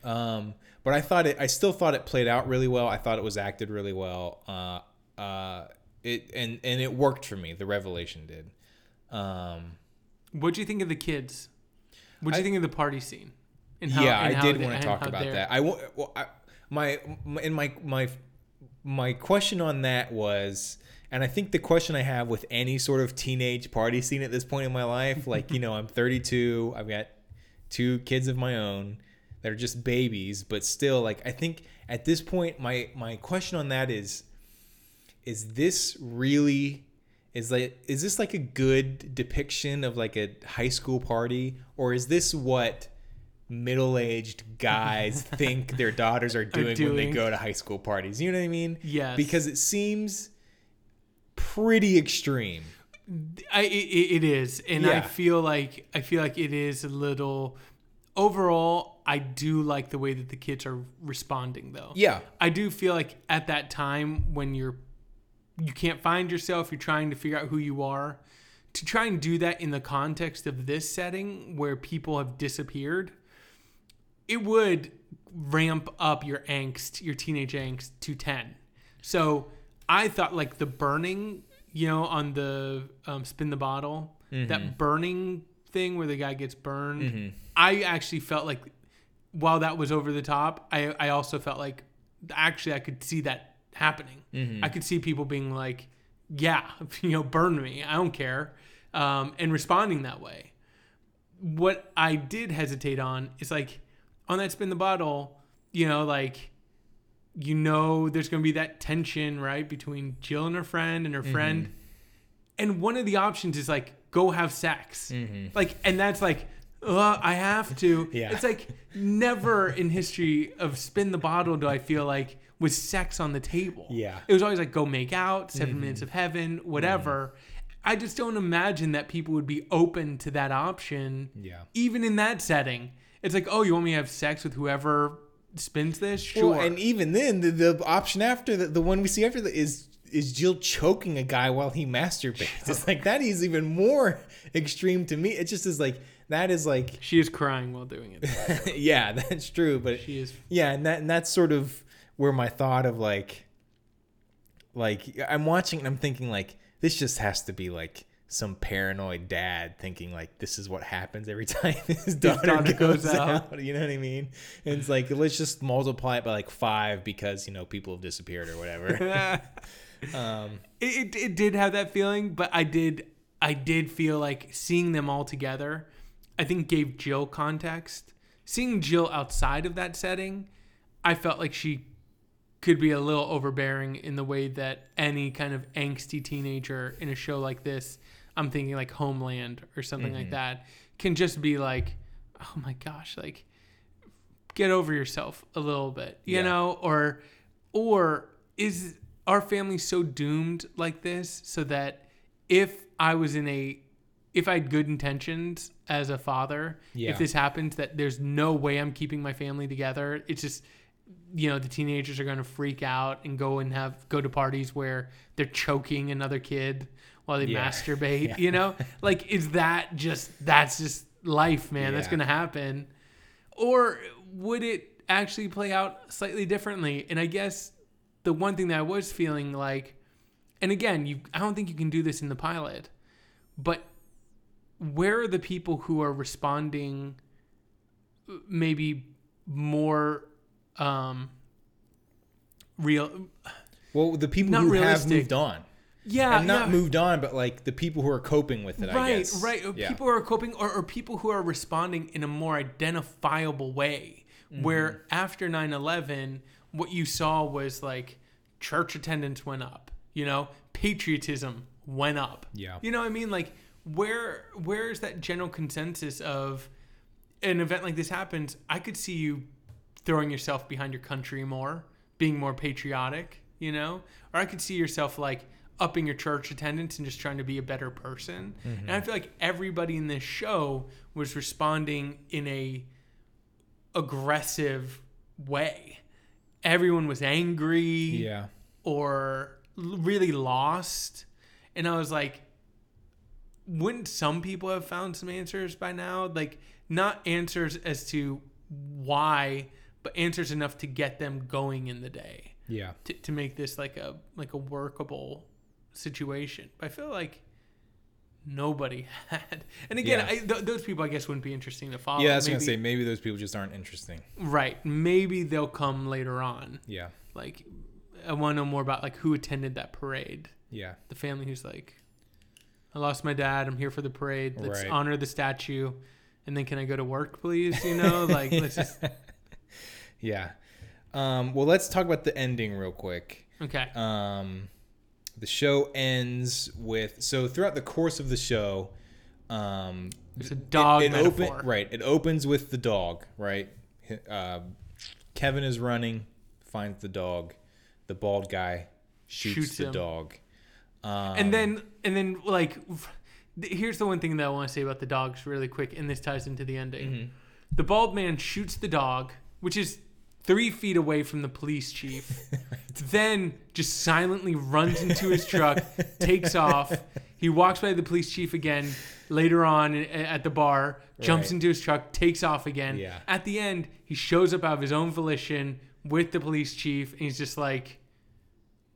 Um, but I thought it. I still thought it played out really well. I thought it was acted really well. Uh, uh, it and and it worked for me. The revelation did. Um, what do you think of the kids what do you think of the party scene and yeah, and I did want to talk about that. I well, I, my my- in my my my question on that was, and I think the question I have with any sort of teenage party scene at this point in my life, like you know, I'm 32, I've got two kids of my own that are just babies, but still, like I think at this point, my my question on that is, is this really is like is this like a good depiction of like a high school party? Or is this what middle-aged guys think their daughters are doing, when they go to high school parties you know what i mean Yes. because it seems pretty extreme I, it, it is, and I feel like I feel like it is a little. Overall, I do like the way that the kids are responding, though. yeah I do feel like at that time when you're you can't find yourself, you're trying to figure out who you are. To try and do that in the context of this setting where people have disappeared, it would ramp up your angst, your teenage angst to 10. So I thought like the burning, you know, on the um, spin the bottle, that burning thing where the guy gets burned. I actually felt like while that was over the top, I, I also felt like actually I could see that happening. Mm-hmm. I could see people being like, "Yeah, you know, burn me. I don't care," um, and responding that way. What I did hesitate on is like on that spin the bottle, you know, like you know, there's going to be that tension right between Jill and her friend and her mm-hmm. friend, and one of the options is like go have sex, mm-hmm. like, and that's like. Uh, I have to. Yeah. It's like never in history of spin the bottle do I feel like was sex on the table. Yeah. It was always like go make out, 7 mm-hmm. minutes of heaven, whatever. I just don't imagine that people would be open to that option. Yeah. Even in that setting. It's like, oh, you want me to have sex with whoever spins this? Sure. Well, and even then, the, the option after the, the one we see after that is is Jill choking a guy while he masturbates. It's like that is even more extreme to me. It just is like that is like she is crying while doing it. yeah, that's true. But She is yeah, and that and that's sort of where my thought of like like I'm watching and I'm thinking like this just has to be like some paranoid dad thinking like this is what happens every time his daughter, daughter goes, goes out. out. You know what I mean? And it's like let's just multiply it by like five because you know people have disappeared or whatever. um, it, it, it did have that feeling, but I did I did feel like seeing them all together, I think gave Jill context. Seeing Jill outside of that setting, I felt like she could be a little overbearing in the way that any kind of angsty teenager in a show like this, I'm thinking like Homeland or something like mm-hmm. that, can just be like, oh my gosh, like get over yourself a little bit, you Yeah. know, or or is our family so doomed like this so that if I was in a if I had good intentions as a father, Yeah. if this happens that there's no way I'm keeping my family together, it's just you know, the teenagers are going to freak out and go and have go to parties where they're choking another kid while they Yeah. masturbate, Yeah. you know? Like is that just that's just life, man. That's going to happen. Or would it actually play out slightly differently? And I guess the one thing that I was feeling like, and again, you I don't think you can do this in the pilot, but where are the people who are responding maybe more um real well, the people who realistic. have moved on. Yeah and not yeah. moved on, but like the people who are coping with it. I right guess. right Yeah. people who are coping or, or people who are responding in a more identifiable way Mm-hmm. where after 9-11 what you saw was like church attendance went up you know patriotism went up Yeah. you know what i mean like where where is that general consensus of an event like this happens i could see you throwing yourself behind your country more being more patriotic you know or i could see yourself like upping your church attendance and just trying to be a better person and i mm-hmm. feel like everybody in this show was responding in a aggressive way everyone was angry Yeah. or really lost. And I was like, wouldn't some people have found some answers by now? Like, not answers as to why, but answers enough to get them going in the day Yeah. to, to make this like a like a workable situation. But I feel like nobody had. And again, Yeah. I, th- those people I guess wouldn't be interesting to follow. Yeah, I was gonna say maybe those people just aren't interesting. right. Maybe they'll come later on. Yeah. Like, I want to know more about like who attended that parade. Yeah. the family who's like, I lost my dad. I'm here for the parade. Let's Right. honor the statue. And then can I go to work, please? You know, like let's just Yeah. Um, well, let's talk about the ending real quick. okay. Um, the show ends with so throughout the course of the show, um, There's a dog it, it open, right. It opens with the dog. Right. Uh, Kevin is running, finds the dog. The bald guy shoots, Shoots the him. dog. Um, And then and then like, here's the one thing that I want to say about the dogs really quick, and this ties into the ending. Mm-hmm. The bald man shoots the dog, which is three feet away from the police chief. Then just silently runs into his truck, takes off. He walks by the police chief again later on at the bar, jumps Right. into his truck, takes off again. Yeah. At the end, he shows up out of his own volition with the police chief, and he's just like,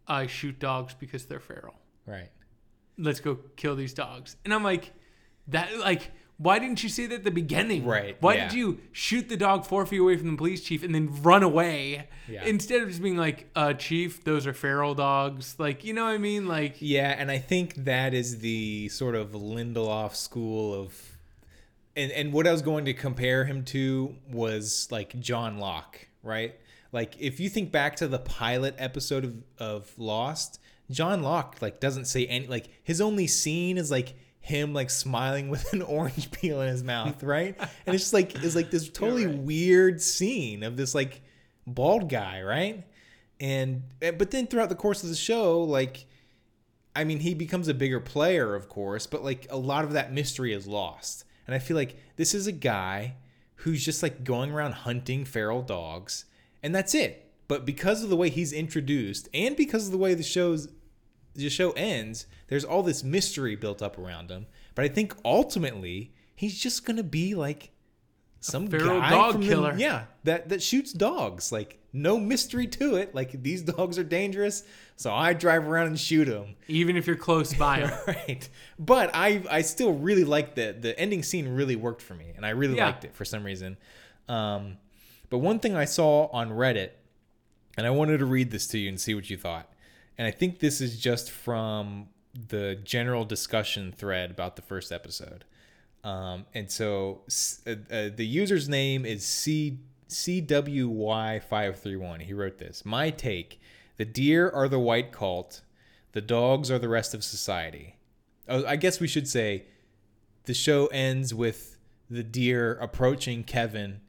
I shoot dogs because they're feral right. let's go kill these dogs. And I'm like, that like Why didn't you say that at the beginning? Right, Why yeah. did you shoot the dog four feet away from the police chief and then run away Yeah. instead of just being like, uh, chief, those are feral dogs. Like, you know what I mean? Like, Yeah, and I think that is the sort of Lindelof school of and and what I was going to compare him to was like John Locke, right? Like if you think back to the pilot episode of, of Lost, John Locke like doesn't say any like his only scene is like him like smiling with an orange peel in his mouth, right? And it's just like it's like this totally right. weird scene of this like bald guy, right? And eh, but then throughout the course of the show, like I mean, he becomes a bigger player, of course, but like a lot of that mystery is lost. And I feel like this is a guy who's just like going around hunting feral dogs, and that's it. But because of the way he's introduced, and because of the way the show's the show ends, there's all this mystery built up around him. But I think ultimately he's just gonna be like some feral guy dog from the- killer. yeah, that that shoots dogs. Like no mystery to it. Like these dogs are dangerous, so I drive around and shoot them. even if you're close by right. But I I still really like the the ending scene really worked for me, and I really Yeah. liked it for some reason. Um, but one thing I saw on Reddit, and I wanted to read this to you and see what you thought. And I think this is just from the general discussion thread about the first episode. Um, and so uh, uh, the user's name is C CWY531. He wrote this. My take the deer are the white cult, the dogs are the rest of society. Oh, I guess we should say the show ends with the deer approaching Kevin,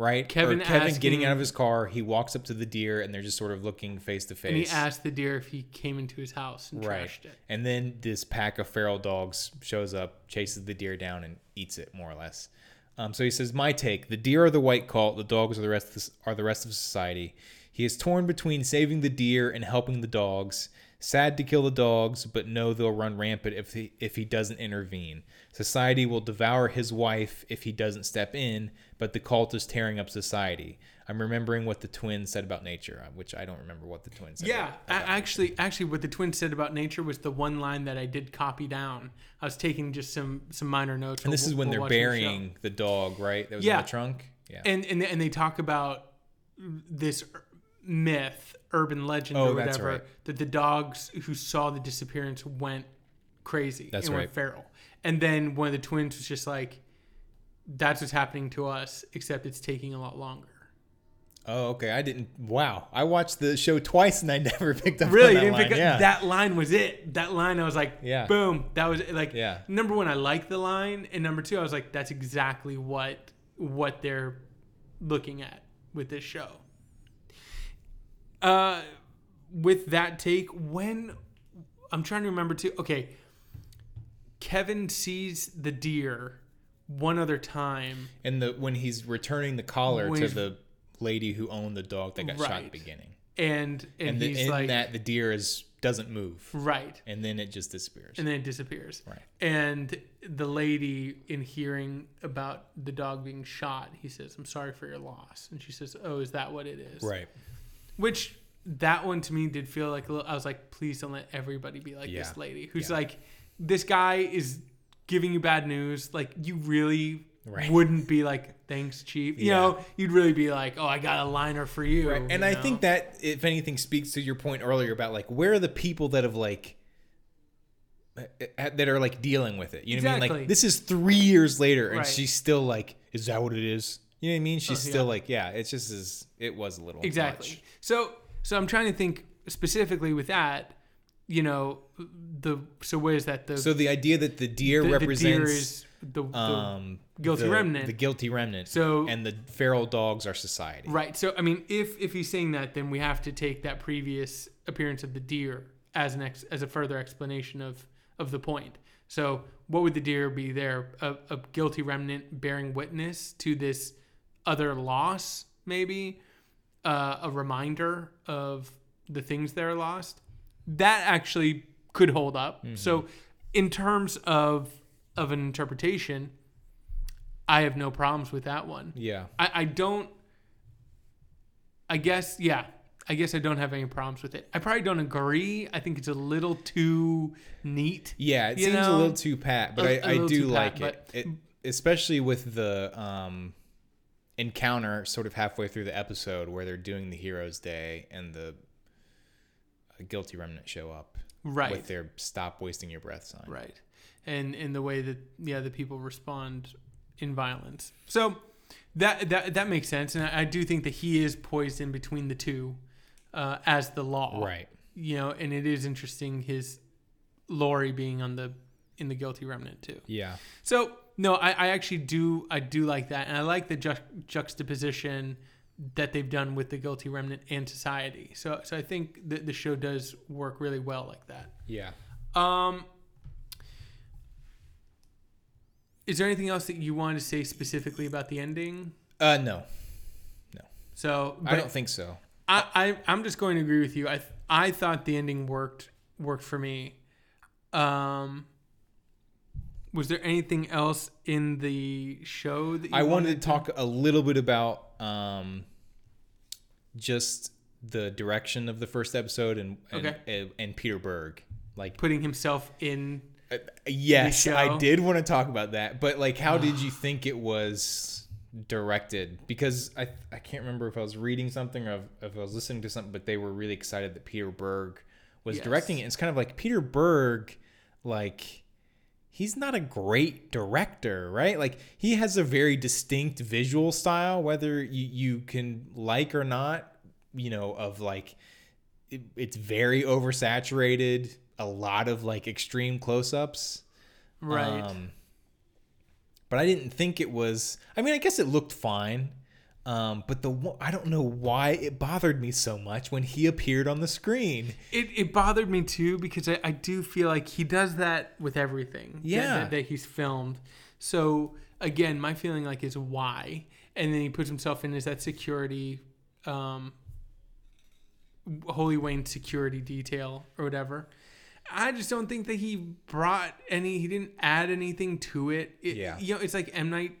right? Kevin or Kevin getting out of his car. He walks up to the deer and they're just sort of looking face to face. And he asked the deer if he came into his house and Right. trashed it. And then this pack of feral dogs shows up, chases the deer down, and eats it more or less. Um, so he says, "My take: the deer are the white cult, the dogs are the rest of the, are the rest of society. He is torn between saving the deer and helping the dogs. Sad to kill the dogs, but know they'll run rampant if he if he doesn't intervene. Society will devour his wife if he doesn't step in, but the cult is tearing up society." I'm remembering what the twins said about nature, uh, which I don't remember what the twins said. Yeah, about- about actually, actually, what the twins said about nature was the one line that I did copy down. I was taking just some some minor notes. And this is when they're watching the burying the, dog, right? That was Yeah. in the trunk. Yeah. and and and they talk about this myth, urban legend, Oh, or whatever, right. that the dogs who saw the disappearance went crazy That's and right. went feral. And then one of the twins was just like, "That's what's happening to us, except it's taking a lot longer." oh, okay. I didn't. Wow. I watched the show twice and I never picked up Really, on you that didn't line. pick up yeah. that line was it. That line, I was like, Yeah. boom, that was it. like, Yeah. Number one, I like the line, and number two, I was like, that's exactly what what they're looking at with this show. Uh, with that take, when I'm trying to remember too. Okay, Kevin sees the deer one other time. and the when he's returning the collar to the lady who owned the dog that got shot at the beginning, And and, and, the, in like that the deer is doesn't move, right, and then it just disappears. and then it disappears. right. And the lady, in hearing about the dog being shot, he says, "I'm sorry for your loss." And she says, "Oh, is that what it is?" Right. Which that one to me did feel like a little. I was like, "Please don't let everybody be like Yeah. this lady who's Yeah. like, this guy is giving you bad news. Like you really." Right. Wouldn't be like, thanks, chief. You Yeah. know, you'd really be like, oh, I got a liner for you. Right. And you I know? think that if anything speaks to your point earlier about like where are the people that have like that are like dealing with it. You know what I mean? Like this is three years later and Right. she's still like, is that what it is? You know what I mean? She's Oh, still like, yeah, it's just as it was a little exactly much. so so i'm trying to think specifically with that you know the so where is that the So the idea that the deer the, the represents deer is the, the um guilty the- remnant. the guilty remnant, So- and the feral dogs are society. right so i mean if if he's saying that then we have to take that previous appearance of the deer as an ex, as a further explanation of of the point so what would the deer be there a, a guilty remnant bearing witness to this other loss maybe uh, a reminder of the things that are lost that actually could hold up so in terms of of an interpretation i have no problems with that one Yeah. I, I don't I guess yeah. I guess I don't have any problems with it. I probably don't agree. I think it's a little too neat. Yeah, it seems a little too pat, but a- I a I little do like pat, it. it. especially with the um, encounter sort of halfway through the episode where they're doing the Heroes Day and the guilty remnant show up right with their "Stop wasting your breath" sign. right and in the way that yeah the people respond in violence so that that that makes sense and i, I do think that he is poised in between the two uh, as the law Right. you know and it is interesting his Laurie being on the in the guilty remnant too Yeah. so no I, I actually do i do like that and i like the ju- juxtaposition that they've done with the guilty remnant and society so so i think the, the show does work really well like that Yeah. um, is there anything else that you wanted to say specifically about the ending? Uh, no, no. So, I don't think so. I, I I'm just going to agree with you. I th- I thought the ending worked worked for me. Um, was there anything else in the show that you I wanted to talk a little bit about um, just the direction of the first episode and and, Okay. and, and Peter Berg. Like, putting himself in? uh, yes, I did want to talk about that, but like, how did you think it was directed? Because I I can't remember if I was reading something or if, if I was listening to something, but they were really excited that Peter Berg was Yes. directing it. It's kind of like Peter Berg, like he's not a great director, right? Like he has a very distinct visual style, whether you, you can like or not, you know, of like it, it's very oversaturated, a lot of like extreme close-ups. Right. Um, but I didn't think it was. I mean, I guess it looked fine. Um, but the I don't know why it bothered me so much when he appeared on the screen. It, it bothered me too because I, I do feel like he does that with everything that- Yeah. that, that he's filmed. So again, my feeling like is why, and then he puts himself in as that security, um, Holy Wayne security detail or whatever. I just don't think that he brought any. He didn't add anything to it. It- Yeah. you know, it's like M Night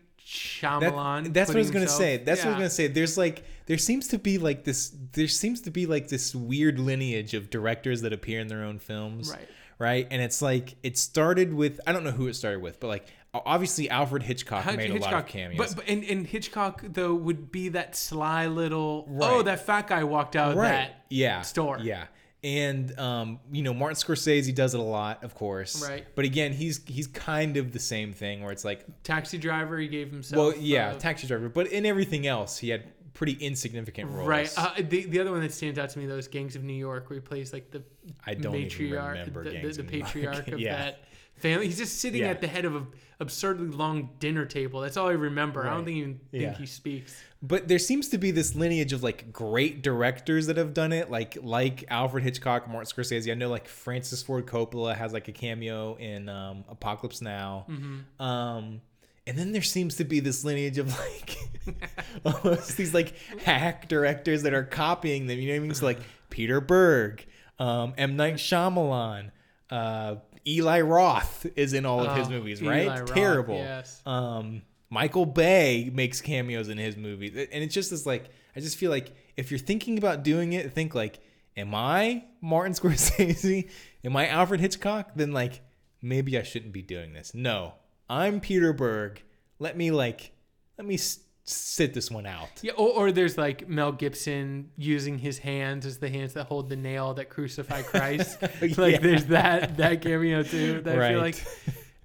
That- that's what I was gonna himself- say. That's what I was gonna say. There's like there seems to be like this. There seems to be like this weird lineage of directors that appear in their own films. Right. Right. And it's like it started with I don't know who it started with, but like obviously Alfred Hitchcock made a lot of cameos. But, but and, and Hitchcock though would be that sly little oh that fat guy walked out of that yeah store. yeah and um you know martin scorsese does it a lot of course Right. but again he's he's kind of the same thing where it's like taxi driver he gave himself well yeah uh, taxi driver but in everything else he had pretty insignificant roles right uh, the, the other one that stands out to me though is Gangs of New York where he plays like the i don't even remember the, the, the of New York. patriarch of yeah that family. He's just sitting Yeah. at the head of an absurdly long dinner table. That's all I remember. I don't Right. think even think he speaks. But there seems to be this lineage of like great directors that have done it like like alfred hitchcock martin scorsese. I know like francis ford coppola has like a cameo in um, apocalypse now. Mm-hmm. um and then there seems to be this lineage of like almost these like hack directors that are copying them. You know what i mean? So like peter berg um m. Night Shyamalan, uh eli roth is in all of his Oh, movies Eli right Roth, terrible yes. um, Michael Bay makes cameos in his movies, and it's just this like I just feel like if you're thinking about doing it, think like, am I Martin Scorsese? Am I Alfred Hitchcock? Then like maybe I shouldn't be doing this. No, I'm Peter Berg. Let me like let me s- sit this one out. Yeah, or, or there's like Mel Gibson using his hands as the hands that hold the nail that crucify Christ. like Yeah. there's that that cameo too. That I feel like,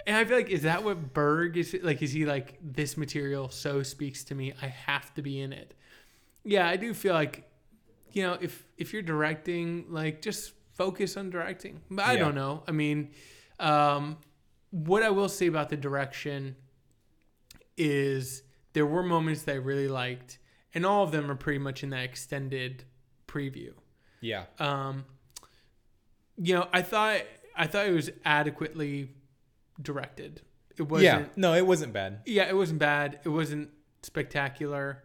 and I feel like is that what Berg is like? Is he like this material so speaks to me? I have to be in it. Yeah, I do feel like, you know, if if you're directing, like just focus on directing. But I Yeah. don't know. I mean, um, what I will say about the direction is there were moments that I really liked, and all of them are pretty much in that extended preview. Yeah, Um, you know, I thought I thought it was adequately directed. It wasn't. yeah. No, it wasn't bad. Yeah, it wasn't bad. It wasn't spectacular.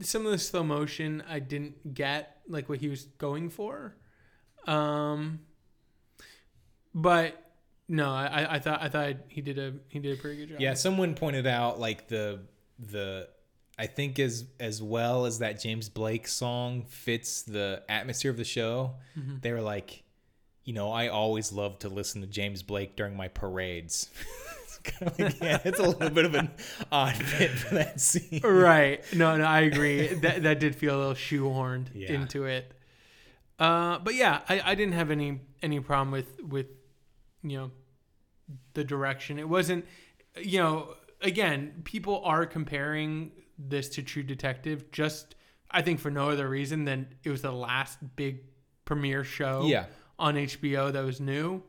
Some of the slow motion I didn't get like what he was going for. Um but no, I, I thought I thought he did a he did a pretty good job. Yeah, someone pointed out like the the I think as as well as that James Blake song fits the atmosphere of the show. They were like, you know, I always love to listen to James Blake during my parades. kind of like, yeah, it's a little bit of an odd fit for that scene. right. No, no, I agree. that that did feel a little shoehorned Yeah. into it. Uh, but yeah, I, I didn't have any any problem with with you know the direction. It wasn't you know again people are comparing this to True Detective just I think for no other reason than it was the last big premiere show Yeah. on HBO that was new.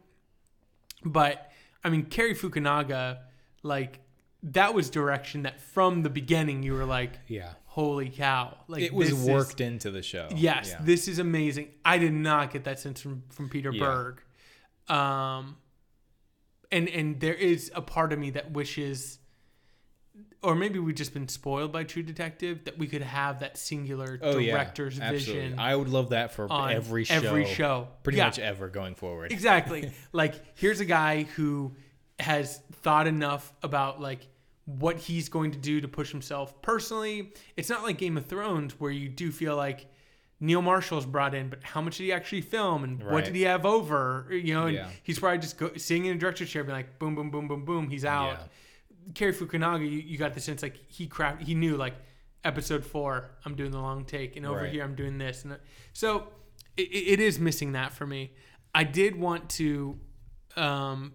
But I mean, Cary Fukunaga, like that was direction that from the beginning you were like, Yeah. "Holy cow!" Like It was this is- worked into the show. yes, Yeah. this is amazing. I did not get that sense from from Peter Yeah. Berg. Um, and and there is a part of me that wishes, or maybe we've just been spoiled by True Detective that we could have that singular oh, director's Absolutely. vision I would love that for every show. Every show, Pretty Yeah. much ever going forward. exactly like here's a guy who has thought enough about like what he's going to do to push himself personally it's not like game of thrones where you do feel like neil marshall's brought in but how much did he actually film and what did he have over you know and Yeah. he's probably just go, sitting in a director's chair being like boom boom boom boom boom he's out Yeah. Cary Fukunaga, you, you got the sense like he craft he knew like episode four, I'm doing the long take, and over Right. here I'm doing this, and so it, it is missing that for me. I did want to um,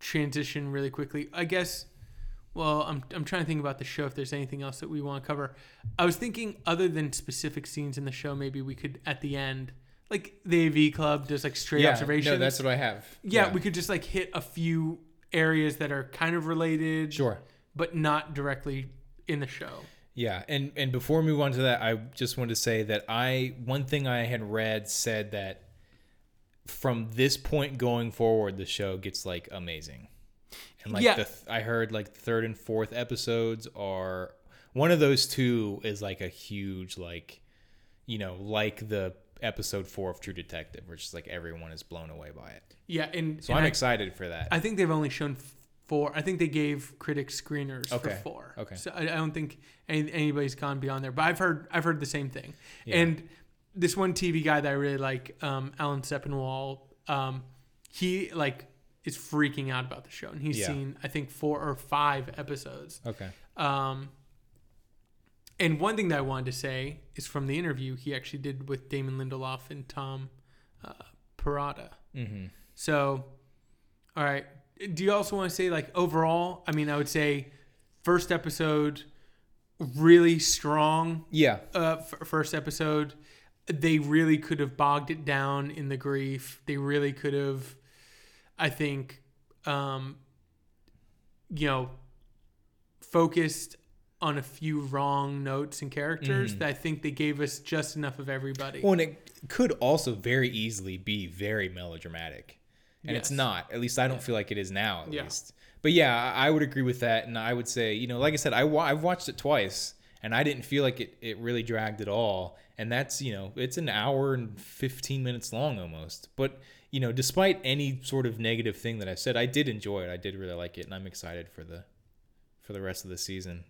transition really quickly. I guess. Well, I'm I'm trying to think about the show. If there's anything else that we want to cover, I was thinking other than specific scenes in the show, maybe we could at the end, like the AV Club does like straight Yeah. observations. No, that's what I have. yeah, we could just like hit a few areas that are kind of related Sure. but not directly in the show. Yeah, and and before we move on to that, I just wanted to say that I one thing I had read said that from this point going forward, the show gets like amazing, and like Yeah. the th- I heard like the third and fourth episodes are one of those two is like a huge like, you know, like the episode four of True Detective, where it's just like everyone is blown away by it. Yeah, and, So and I'm I, excited for that. I think they've only shown four. I think they gave critics screeners for four. okay. So I, I don't think any, anybody's gone beyond there. But I've heard I've heard the same thing. Yeah. And this one TV guy that I really like, um, Alan Sepinwall, um, he like is freaking out about the show, and he's Yeah. seen I think four or five episodes. okay. Um, and one thing that I wanted to say is from the interview he actually did with Damon Lindelof and Tom uh, Perrotta. Mm-hmm. So, all right. Do you also want to say like overall? I mean, I would say first episode really strong. Yeah. Uh, f- first episode, they really could have bogged it down in the grief. They really could have, I think, um, you know, focused on a few wrong notes and characters Mhm. that I think they gave us just enough of everybody. Well, and it could also very easily be very melodramatic. And it's not. At least I don't feel like it is now, at Yeah. least. But yeah, I I would agree with that. And I would say, you know, like I said, I wa- I've watched it twice and I didn't feel like it, it really dragged at all. And that's, you know, it's an hour and 15 minutes long almost. But, you know, despite any sort of negative thing that I said, I did enjoy it. I did really like it. And I'm excited for the for the rest of the season,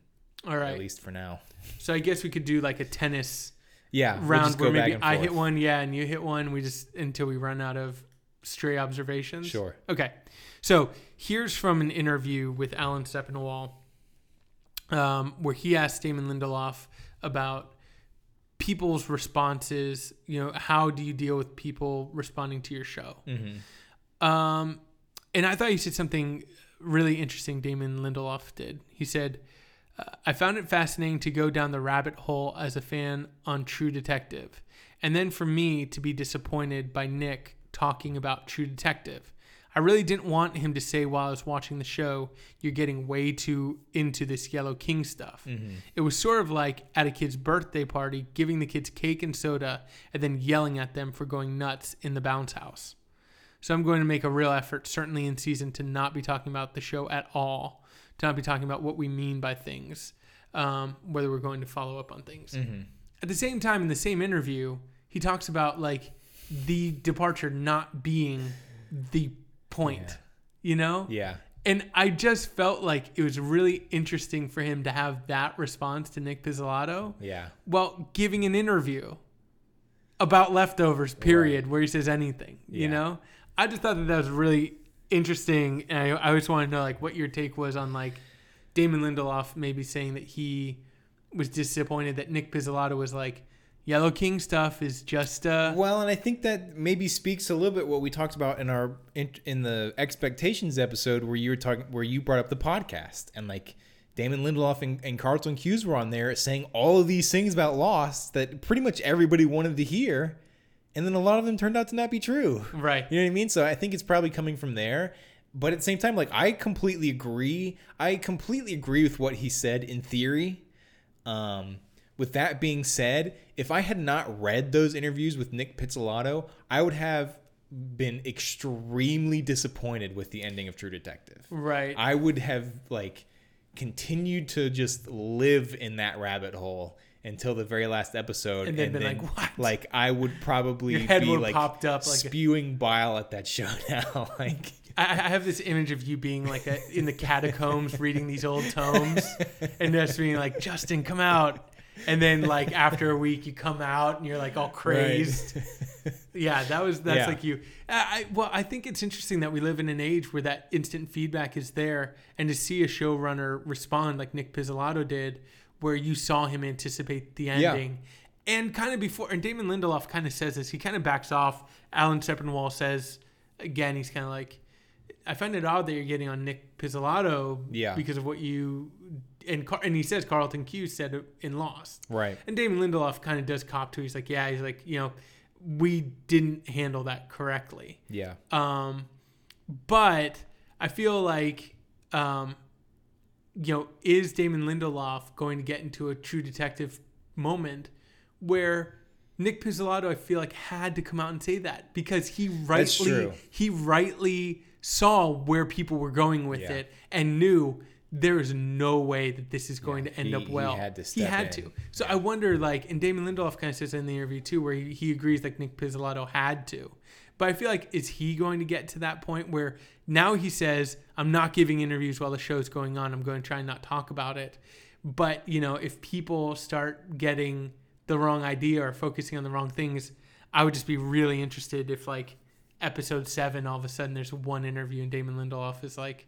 All right. at least for now. So I guess we could do like a tennis Yeah. we'll round where maybe I hit one, yeah, and you hit one. We just until we run out of stray observations. Sure. Okay. So here's from an interview with Alan Sepinwall, um, where he asked Damon Lindelof about people's responses. You know, how do you deal with people responding to your show? Mm-hmm. Um, and I thought he said something really interesting. Damon Lindelof did. He said, "I found it fascinating to go down the rabbit hole as a fan on True Detective, and then for me to be disappointed by Nic talking about True Detective. I really didn't want him to say while I was watching the show, "You're getting way too into this Yellow King stuff." Mm-hmm. It was sort of like at a kid's birthday party, giving the kids cake and soda, and then yelling at them for going nuts in the bounce house. So I'm going to make a real effort, certainly in season, to not be talking about the show at all, to not be talking about what we mean by things, um, whether we're going to follow up on things. Mm-hmm. At the same time, in the same interview, he talks about like the departure not being the point, Yeah. you know? Yeah. And I just felt like it was really interesting for him to have that response to Nic Pizzolatto Yeah. while giving an interview about leftovers, period, where he says anything. You know, I just thought that that was really interesting. And I, I always want to know like what your take was on like Damon Lindelof maybe saying that he was disappointed that Nic Pizzolatto was like Yellow King stuff is just uh Well, and I think that maybe speaks a little bit what we talked about in our in, in the expectations episode where you were talking where you brought up the podcast and like Damon Lindelof and, and Carlton Cuse were on there saying all of these things about Lost that pretty much everybody wanted to hear, and then a lot of them turned out to not be true. right. You know what I mean? So I think it's probably coming from there. But at the same time, like I completely agree. I completely agree with what he said in theory. Um, with that being said, if I had not read those interviews with Nic Pizzolatto, I would have been extremely disappointed with the ending of True Detective. Right. I would have like continued to just live in that rabbit hole until the very last episode, And then been like, "What?" Like I would probably Your head be would like popped up like spewing bile at that show now. like I, I have this image of you being like a, in the catacombs reading these old tomes and just being like, Justin, come out. And then like after a week you come out and you're like all crazed. Yeah, that was that's Yeah. like you. I, I well, I think it's interesting that we live in an age where that instant feedback is there, and to see a showrunner respond like Nic Pizzolatto did, where you saw him anticipate the Yeah. ending, and kind of before. And Damon Lindelof kind of says this. He kind of backs off. Alan Sepinwall says again. He's kind of like, I find it odd that you're getting on Nic Pizzolatto, Yeah. because of what you. And, Car- and he says Carlton Cuse said in Lost. right. And Damon Lindelof kind of does cop to. He's like, yeah, he's like, you know, we didn't handle that correctly. Yeah. Um, but I feel like, um, you know, is Damon Lindelof going to get into a True Detective moment where Nic Pizzolatto, I feel like, had to come out and say that because he rightly he rightly saw where people were going with Yeah. it and knew there is no way that this is going Yeah, to end he- up he well. had to he had to. So I wonder, like, and Damon Lindelof kind of says in the interview too, where he, he agrees like Nic Pizzolatto had to. But I feel like is he going to get to that point where now he says, "I'm not giving interviews while the show's going on. I'm going to try and not talk about it." But you know, if people start getting the wrong idea or focusing on the wrong things, I would just be really interested if like episode seven, all of a sudden there's one interview and Damon Lindelof is like,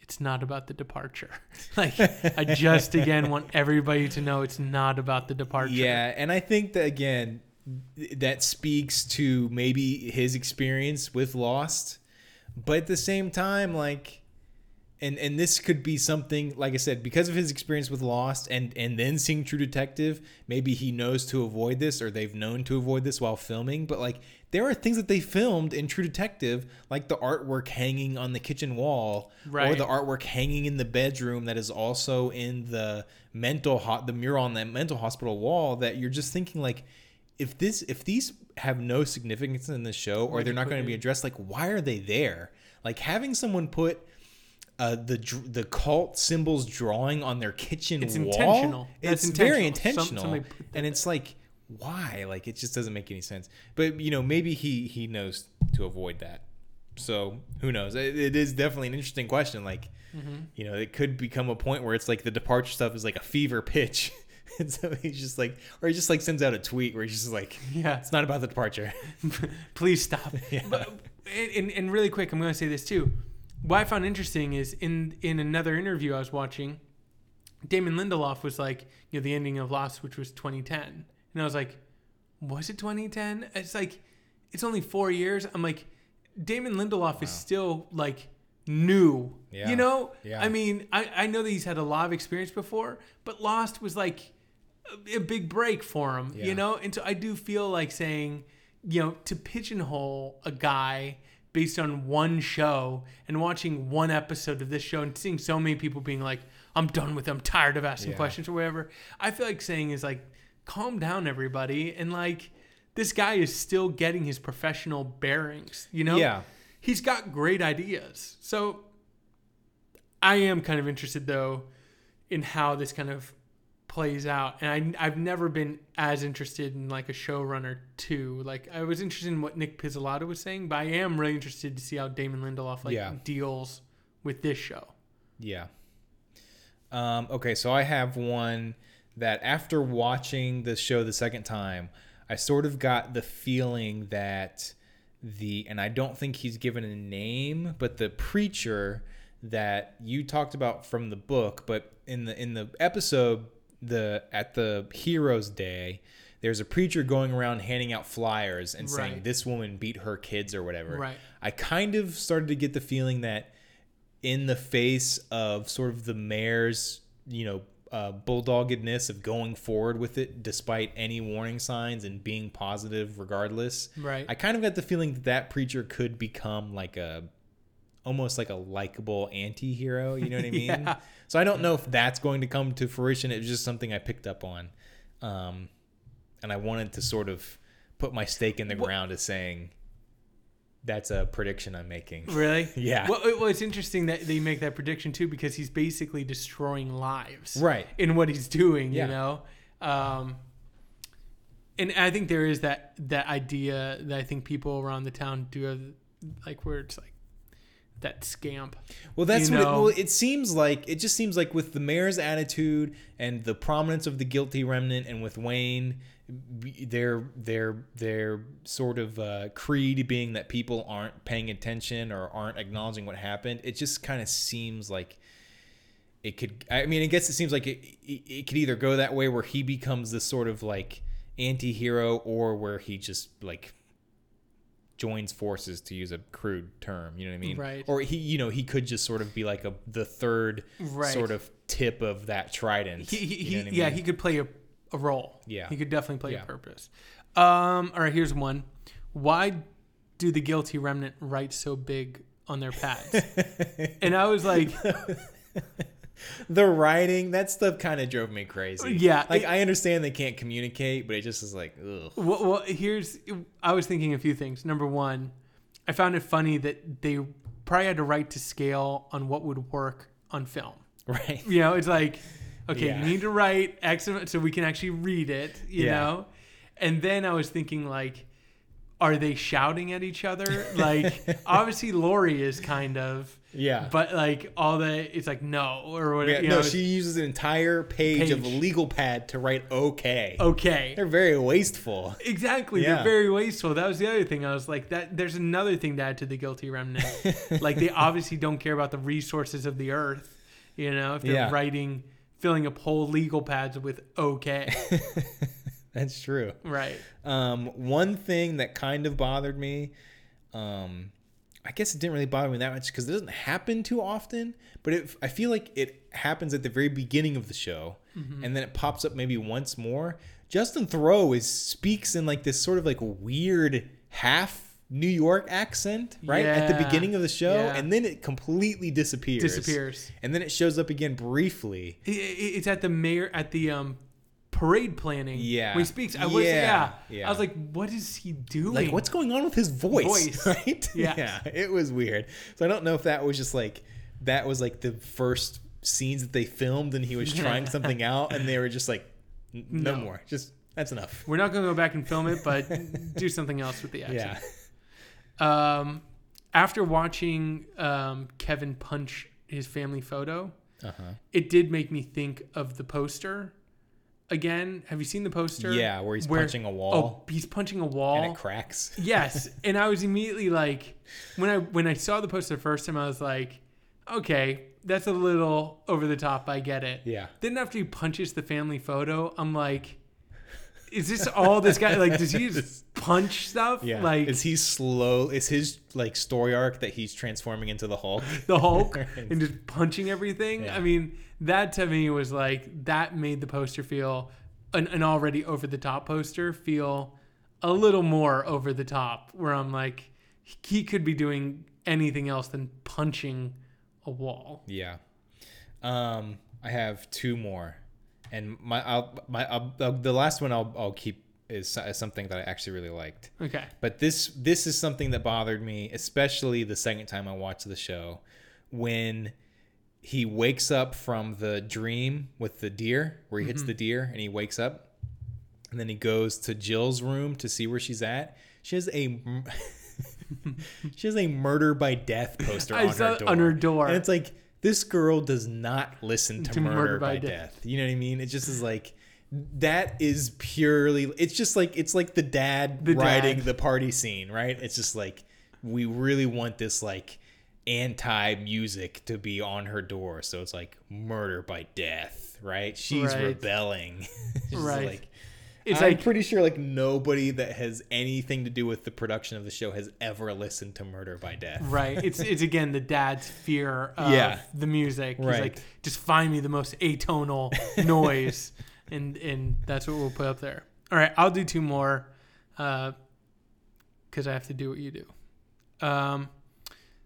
it's not about the departure. like, I just again want everybody to know it's not about the departure. Yeah, and I think that again, that speaks to maybe his experience with Lost, but at the same time, like, and and this could be something like I said because of his experience with Lost, and and then seeing True Detective, maybe he knows to avoid this, or they've known to avoid this while filming. But like, there are things that they filmed in True Detective, like the artwork hanging on the kitchen wall, or the artwork hanging in the bedroom that is also in the mental hot the mural on that mental hospital wall that you're just thinking like if this if these have no significance in the show or they're not going to be addressed like why are they there? Like having someone put uh, the the cult symbols drawing on their kitchen It's wall intentional. That's it's very intentional. Some- intentional. somebody put that and it's like why? Like it just doesn't make any sense. But you know maybe he he knows to avoid that. So who knows? It, it is definitely an interesting question. Like Mm-hmm. you know it could become a point where it's like the departure stuff is like a fever pitch and so he's just like or he just like sends out a tweet where he's just like Yeah. it's not about the departure Please stop. Yeah. But, and, and really quick, I'm going to say this too. What I found interesting is in in another interview I was watching, Damon Lindelof was like, you know, the ending of Lost, which was 2010, and I was like, was it 2010? It's like, it's only four years. I'm like, Damon Lindelof is still like new. Yeah. You know? Yeah. I mean, I I know that he's had a lot of experience before, but Lost was like a, big break for him. Yeah. You know, and so I do feel like saying, you know, to pigeonhole a guy based on one show and watching one episode of this show and seeing so many people being like, I'm done with it. I'm tired of asking Yeah. questions or whatever. I feel like saying is like, calm down, everybody. And like, this guy is still getting his professional bearings, you know? Yeah. He's got great ideas. So I am kind of interested though in how this kind of plays out. And I, I've never been as interested in like a showrunner too. Like I was interested in what Nic Pizzolatto was saying, but I am really interested to see how Damon Lindelof like Yeah. deals with this show. Yeah. Um, okay, so I have one that after watching the show the second time, I sort of got the feeling that the and I don't think he's given a name, but the preacher that you talked about from the book, but in the in the episode the at the Heroes Day, there's a preacher going around handing out flyers and saying this woman beat her kids or whatever. Right. I kind of started to get the feeling that in the face of sort of the mayor's, you know, uh, bulldoggedness of going forward with it despite any warning signs and being positive regardless. Right. I kind of got the feeling that that preacher could become like a almost like a likable anti-hero, you know what I mean? Yeah. So I don't know if that's going to come to fruition. It was just something I picked up on. Um, and I wanted to sort of put my stake in the ground as saying that's a prediction I'm making. Really? Yeah. Well, well, it's interesting that they make that prediction too because he's basically destroying lives. Right. In what he's doing, Yeah. you know. Um, and I think there is that that idea that I think people around the town do have, like where it's like that scamp. Well, that's what it, well, it seems like. It just seems like with the mayor's attitude and the prominence of the guilty remnant, and with Wayne, their their their sort of uh, creed being that people aren't paying attention or aren't acknowledging what happened. It just kind of seems like it could. I mean, I guess it seems like it, it, it could either go that way where he becomes this sort of like anti-hero, or where he just like joins forces to use a crude term you know what i mean Right. or he you know he could just sort of be like a the third Right. sort of tip of that trident He, he, you he know what I yeah, he could play a, a role. Yeah. He could definitely play Yeah. a purpose. Um, all right, here's one. Why do the guilty remnant write so big on their pads? and I was like, the writing that stuff kind of drove me crazy Yeah, like it- i understand they can't communicate but it just is like ugh. well, well, here's I was thinking a few things. Number one, I found it funny that they probably had to write to scale on what would work on film. right You know, it's like, okay, Yeah. you need to write X so we can actually read it, you Yeah. know? And then I was thinking, like, are they shouting at each other? Like, obviously, Laurie is kind of, yeah but like, all the, it's like, no, or whatever. yeah, you no know, she uses an entire page, of Page. legal pad to write okay okay. they're very wasteful Exactly. Yeah. They're very wasteful. That was the other thing. I was like, that there's another thing to add to the guilty remnant. like they obviously don't care about the resources of the earth. You know, if they're Yeah. writing filling up whole legal pads with okay. that's true right. Um, one thing that kind of bothered me, um, I guess it didn't really bother me that much because it doesn't happen too often. But it, I feel like it happens at the very beginning of the show, and then it pops up maybe once more. Justin Theroux is speaks in like this sort of like weird half New York accent, right at the beginning of the show, Yeah. and then it completely disappears. Disappears. and then it shows up again briefly. I- I- It's at the mayor at the um parade planning. Yeah. When he speaks, I was Yeah. yeah. I was like, what is he doing? like what's going on with his voice, Voice. right Yeah. yeah it was weird so i don't know if that was just like that was like the first scenes that they filmed and he was trying something out and they were just like no, No. more just that's enough We're not gonna go back and film it, but do something else with the action. yeah Um, after watching um, Kevin punch his family photo, uh-huh it did make me think of the poster again. Have you seen the poster? yeah where he's punching a oh, wall Oh, he's punching a wall. and it cracks yes, and I was immediately like, when I when I saw the poster the first time, I was like, okay, that's a little over the top. I get it. yeah Then after he punches the family photo, I'm like, is this all this guy like? Does he just punch stuff? yeah Like is he slow is his like story arc that he's transforming into the hulk the Hulk and just punching everything. Yeah. I mean, that to me was like that made the poster feel an, an already over the top poster feel a little more over the top. Where I'm like, he could be doing anything else than punching a wall. yeah um i have two more and my I'll, my I'll, the last one I'll, I'll keep is, is something that i actually really liked Okay. But this this is something that bothered me, especially the second time I watched the show, when he wakes up from the dream with the deer, where he hits mm-hmm. the deer and he wakes up, and then he goes to Jill's room to see where she's at. She has a she has a murder by death poster on her door. on her door. and it's like this girl does not listen to, To murder, Murder by, by death. You know what I mean? It just is like that is purely it's just like it's like the dad The writing dad. the party scene right it's just like we really want this like anti music to be on her door so it's like murder by death right she's Right. rebelling Right. like It's I'm like pretty sure like nobody that has anything to do with the production of the show has ever listened to Murder by Death. right. It's it's again the dad's fear of Yeah. the music. He's Right. like, just find me the most atonal noise, and and that's what we'll put up there. All right, I'll do two more, because I have to do what you do. Um,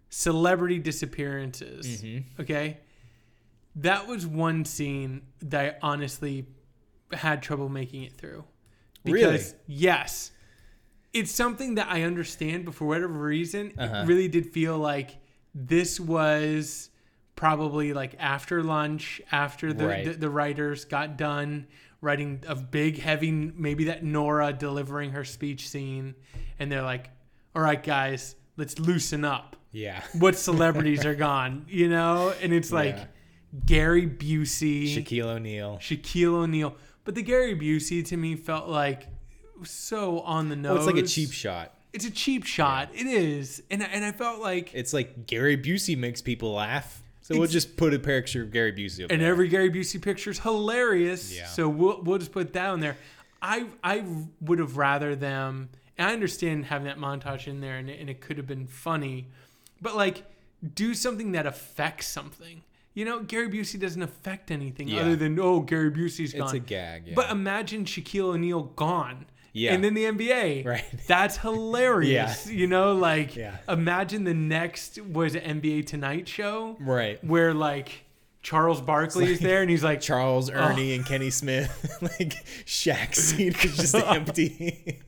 celebrity disappearances. Mm-hmm. Okay, that was one scene that I honestly had trouble making it through. Really? yes, it's something that I understand, but for whatever reason, Uh-huh. it really did feel like this was probably like after lunch, after the, Right. the, the writers got done writing a big, heavy, maybe that Nora delivering her speech scene, and they're like, all right, guys, let's loosen up. Yeah. What celebrities are gone, you know? And it's like Yeah. Gary Busey, Shaquille O'Neal. Shaquille O'Neal. But the Gary Busey to me felt like so on the nose. It's like a cheap shot. It's a cheap shot. It is, and I- and I felt like, It's like Gary Busey makes people laugh. So we'll just put a picture of Gary Busey up and there. every Gary Busey picture is hilarious. Yeah. So we'll we'll just put that on there. I I would have rather them. And I understand having that montage in there, and and it could have been funny, but like do something that affects something. You know, Gary Busey doesn't affect anything Yeah. other than oh, Gary Busey's gone. it's a gag. Yeah. But imagine Shaquille O'Neal gone. Yeah. And then the NBA. Right. That's hilarious. yeah. You know, like Yeah. imagine the next was it NBA Tonight show right. where like Charles Barkley is there and he's like Charles, Oh. Ernie, and Kenny Smith. like Shaq's seat is just empty.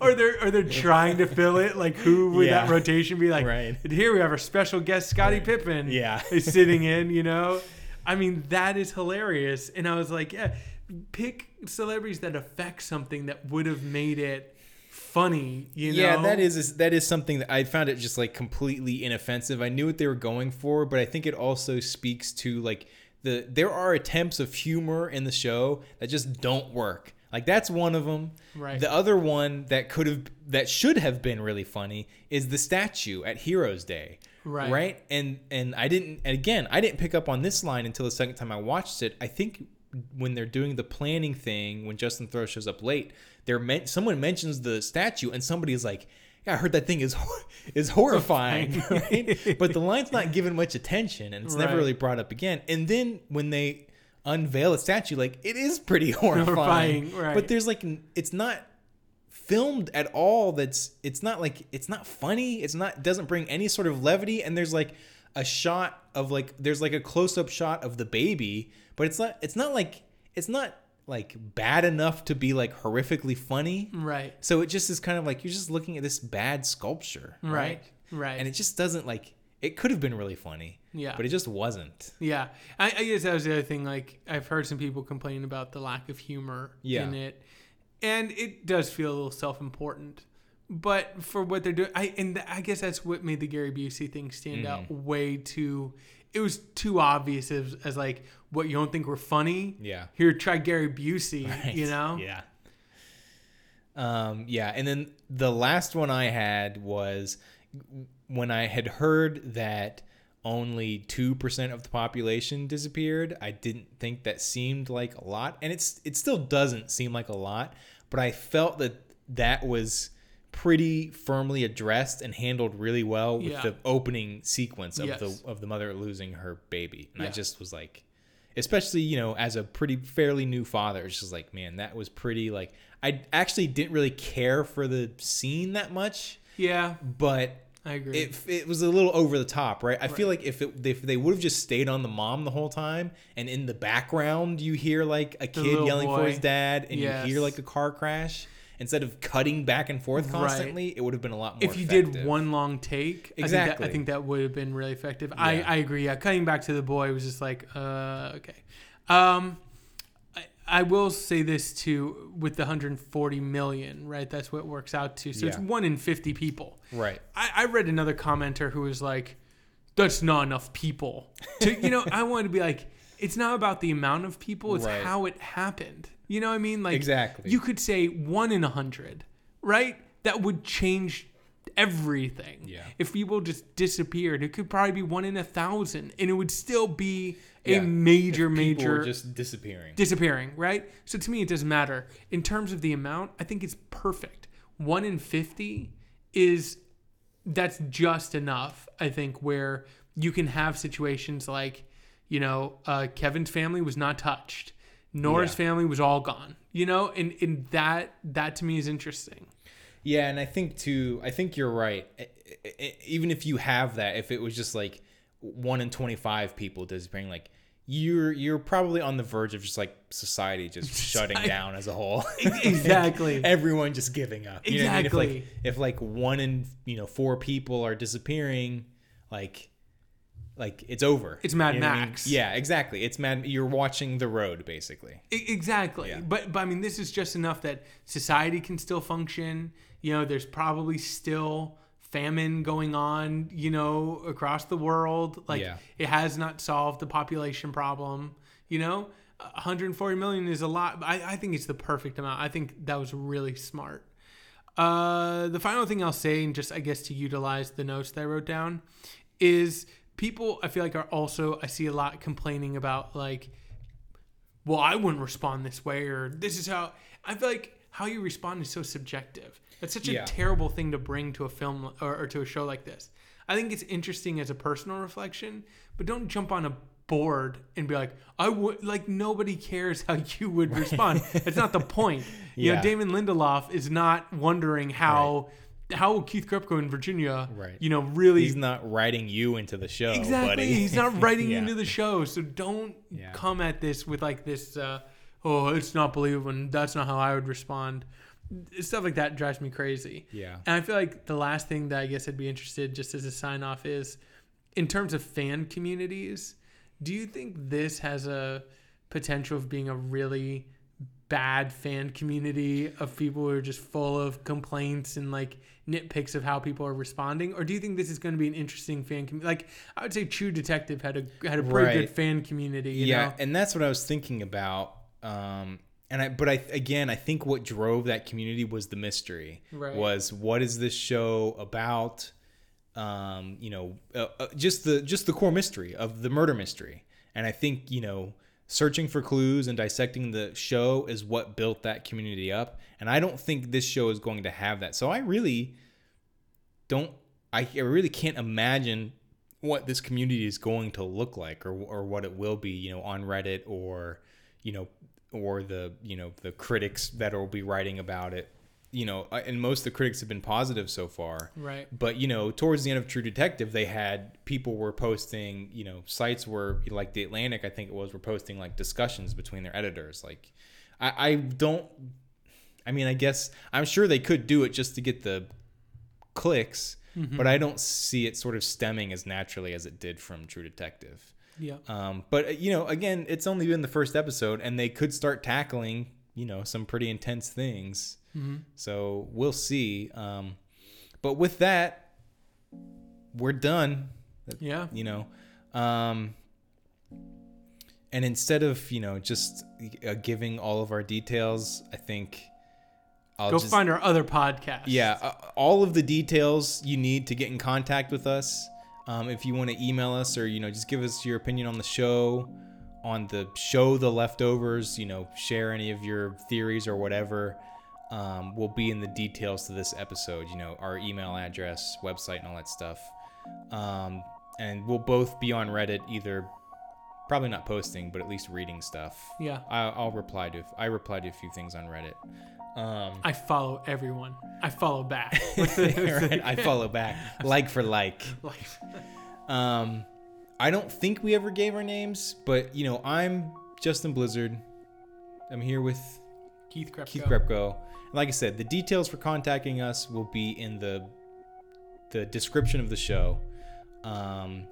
or they're or they're trying to fill it like who would that rotation be like Right. and here we have our special guest Scottie Pippen Yeah. is sitting in you know I mean that is hilarious and I was like yeah pick celebrities that affect something that would have made it funny you know Yeah, that is that is something that I found it just like completely inoffensive. I knew what they were going for, but I think it also speaks to like the there are attempts of humor in the show that just don't work. Like that's one of them. Right. The other one that could have that should have been really funny is the statue at Heroes Day. Right. Right? And and I didn't and again, I didn't pick up on this line until the second time I watched it. I think when they're doing the planning thing, when Justin Theroux shows up late, they're meant someone mentions the statue and somebody is like, "Yeah, I heard that thing is hor- is horrifying." right? But the line's not given much attention, and it's never really brought up again. And then when they unveil a statue, like it is pretty horrifying. Horrifying, right. But there's like, it's not filmed at all. That's it's not like it's not funny. It's not doesn't bring any sort of levity. And there's like a shot of like there's like a close up shot of the baby, but it's not it's not like it's not like bad enough to be like horrifically funny. right So it just is kind of like you're just looking at this bad sculpture, right? right right And it just doesn't like it could have been really funny, yeah but it just wasn't. Yeah, I, I guess that was the other thing. Like, I've heard some people complain about the lack of humor Yeah. in it, and it does feel a little self-important. But for what they're doing, I and th- I guess that's what made the Gary Busey thing stand out Mm-hmm. way too. It was too obvious as, as like what you don't think were funny. Yeah. Here, try Gary Busey. Right. You know. Yeah. Um, yeah, and then the last one I had was when I had heard that only 2% of the population disappeared. I didn't think that seemed like a lot, and it's it still doesn't seem like a lot, but I felt that that was pretty firmly addressed and handled really well with Yeah. the opening sequence of Yes. the of the mother losing her baby. And I just was like especially you know as a pretty fairly new father it's just like man that was pretty like i actually didn't really care for the scene that much Yeah, but I agree. it, it was a little over the top right i feel like if it if they would have just stayed on the mom the whole time and in the background you hear like a kid yelling for his dad and Yes. you hear like a car crash instead of cutting back and forth Right. constantly it would have been a lot more if you did one long take, I think Exactly. that, I think that would have been really effective. I, Yeah. I agree. Yeah, cutting back to the boy was just like, uh, okay. Um, I, I will say this too with the 140 million, right? That's what it works out to. So it's one in 50 people. right I, I read another commenter who was like, that's not enough people. To, you know, I wanted to be like, it's not about the amount of people, it's Right. how it happened. You know what I mean? Like Exactly. You could say one in a hundred, right? That would change everything. Yeah. If people just disappeared, it could probably be one in a thousand, and it would still be a Yeah. major, People major were just disappearing. disappearing, right? So to me, it doesn't matter. In terms of the amount, I think it's perfect. One in 50 is that's just enough, I think, where you can have situations like, you know, uh, Kevin's family was not touched. Nora's Yeah. family was all gone. You know, and, and that that to me is interesting. Yeah, and I think too. I think you're right. Even if you have that, if it was just like one in twenty five people disappearing, like you're you're probably on the verge of just like society just shutting down as a whole. Exactly. Everyone just giving up. You know I mean? If like, Exactly. if like one in you know four people are disappearing, like like it's over. It's Mad You know what I mean? Max. Yeah, exactly. It's Mad. You're watching the road basically. E- Exactly. Yeah. But but I mean this is just enough that society can still function. You know, there's probably still famine going on, you know, across the world. Like Yeah. it has not solved the population problem, you know? 140 million is a lot. I, I think it's the perfect amount. I think that was really smart. Uh, the final thing I'll say, and just I guess to utilize the notes that I wrote down, is people I feel like are also I see a lot complaining about like well, I wouldn't respond this way, or this is how I feel like how you respond is so subjective. That's such a Yeah. terrible thing to bring to a film or, or to a show like this. I think it's interesting as a personal reflection, but don't jump on a board and be like, I would like nobody cares how you would respond. That's not the point. You know, Yeah. Damon Lindelof is not wondering how how will Keith Kripke in Virginia, Right. you know, really He's not writing you into the show, Exactly. buddy. He's not writing Yeah. into the show. So don't Yeah. come at this with like this, uh, oh, it's not believable and that's not how I would respond. Stuff like that drives me crazy. Yeah. And I feel like the last thing that I guess I'd be interested just as a sign off is in terms of fan communities, do you think this has a potential of being a really bad fan community of people who are just full of complaints and like nitpicks of how people are responding or do you think this is going to be an interesting fan community like i would say true detective had a had a pretty Right. good fan community you yeah, know and that's what I was thinking about. Um, and I, but I again, I think what drove that community was the mystery. Right. Was what is this show about? Um, you know, uh, uh, just the just the core mystery of the murder mystery. And I think you know, searching for clues and dissecting the show is what built that community up. And I don't think this show is going to have that. So I really don't. I, really can't imagine what this community is going to look like or, or what it will be you know on reddit or you know or the you know the critics that will be writing about it you know and most of the critics have been positive so far. Right. But you know towards the end of true detective they had people were posting you know sites were like the atlantic i think it was were posting like discussions between their editors. Like i i don't i mean i guess i'm sure they could do it just to get the clicks but i don't see it sort of stemming as naturally as it did from true detective. Yeah. Um, but uh, you know, again, it's only been the first episode, and they could start tackling you know some pretty intense things. So we'll see. Um, but with that, we're done. yeah You know, um, and instead of you know just uh, giving all of our details, I think I'll go just find our other podcast yeah, uh, all of the details you need to get in contact with us. Um, if you want to email us or you know just give us your opinion on the show, on the show, the leftovers, you know, share any of your theories or whatever. Um, will be in the details to this episode. You know, our email address, website, and all that stuff. Um, and we'll both be on Reddit, either probably not posting, but at least reading stuff. yeah I, I'll reply to I reply to a few things on Reddit. Um, i follow everyone i follow back right, I follow back, like for like. like Um, I don't think we ever gave our names, but you know, I'm Justin Blizzard. I'm here with keith krepko Keith Krepko. Like I said, the details for contacting us will be in the the description of the show. Um,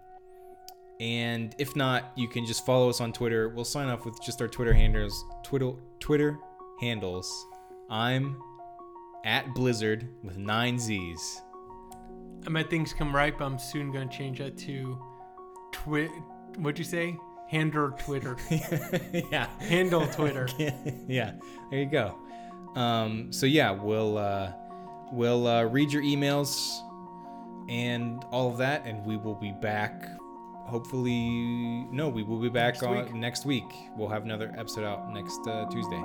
and if not, you can just follow us on Twitter. We'll sign off with just our Twitter handles. Twitter Twitter handles. I'm at Blizzard with nine Z's. I might things come right, but I'm soon gonna change that to twit. What'd you say? Handle Twitter. yeah. Handle Twitter. yeah. There you go. Um, so yeah, we'll uh, we'll uh, read your emails and all of that, and we will be back. Hopefully, no, we will be back Next on week. next week. We'll have another episode out next uh, Tuesday.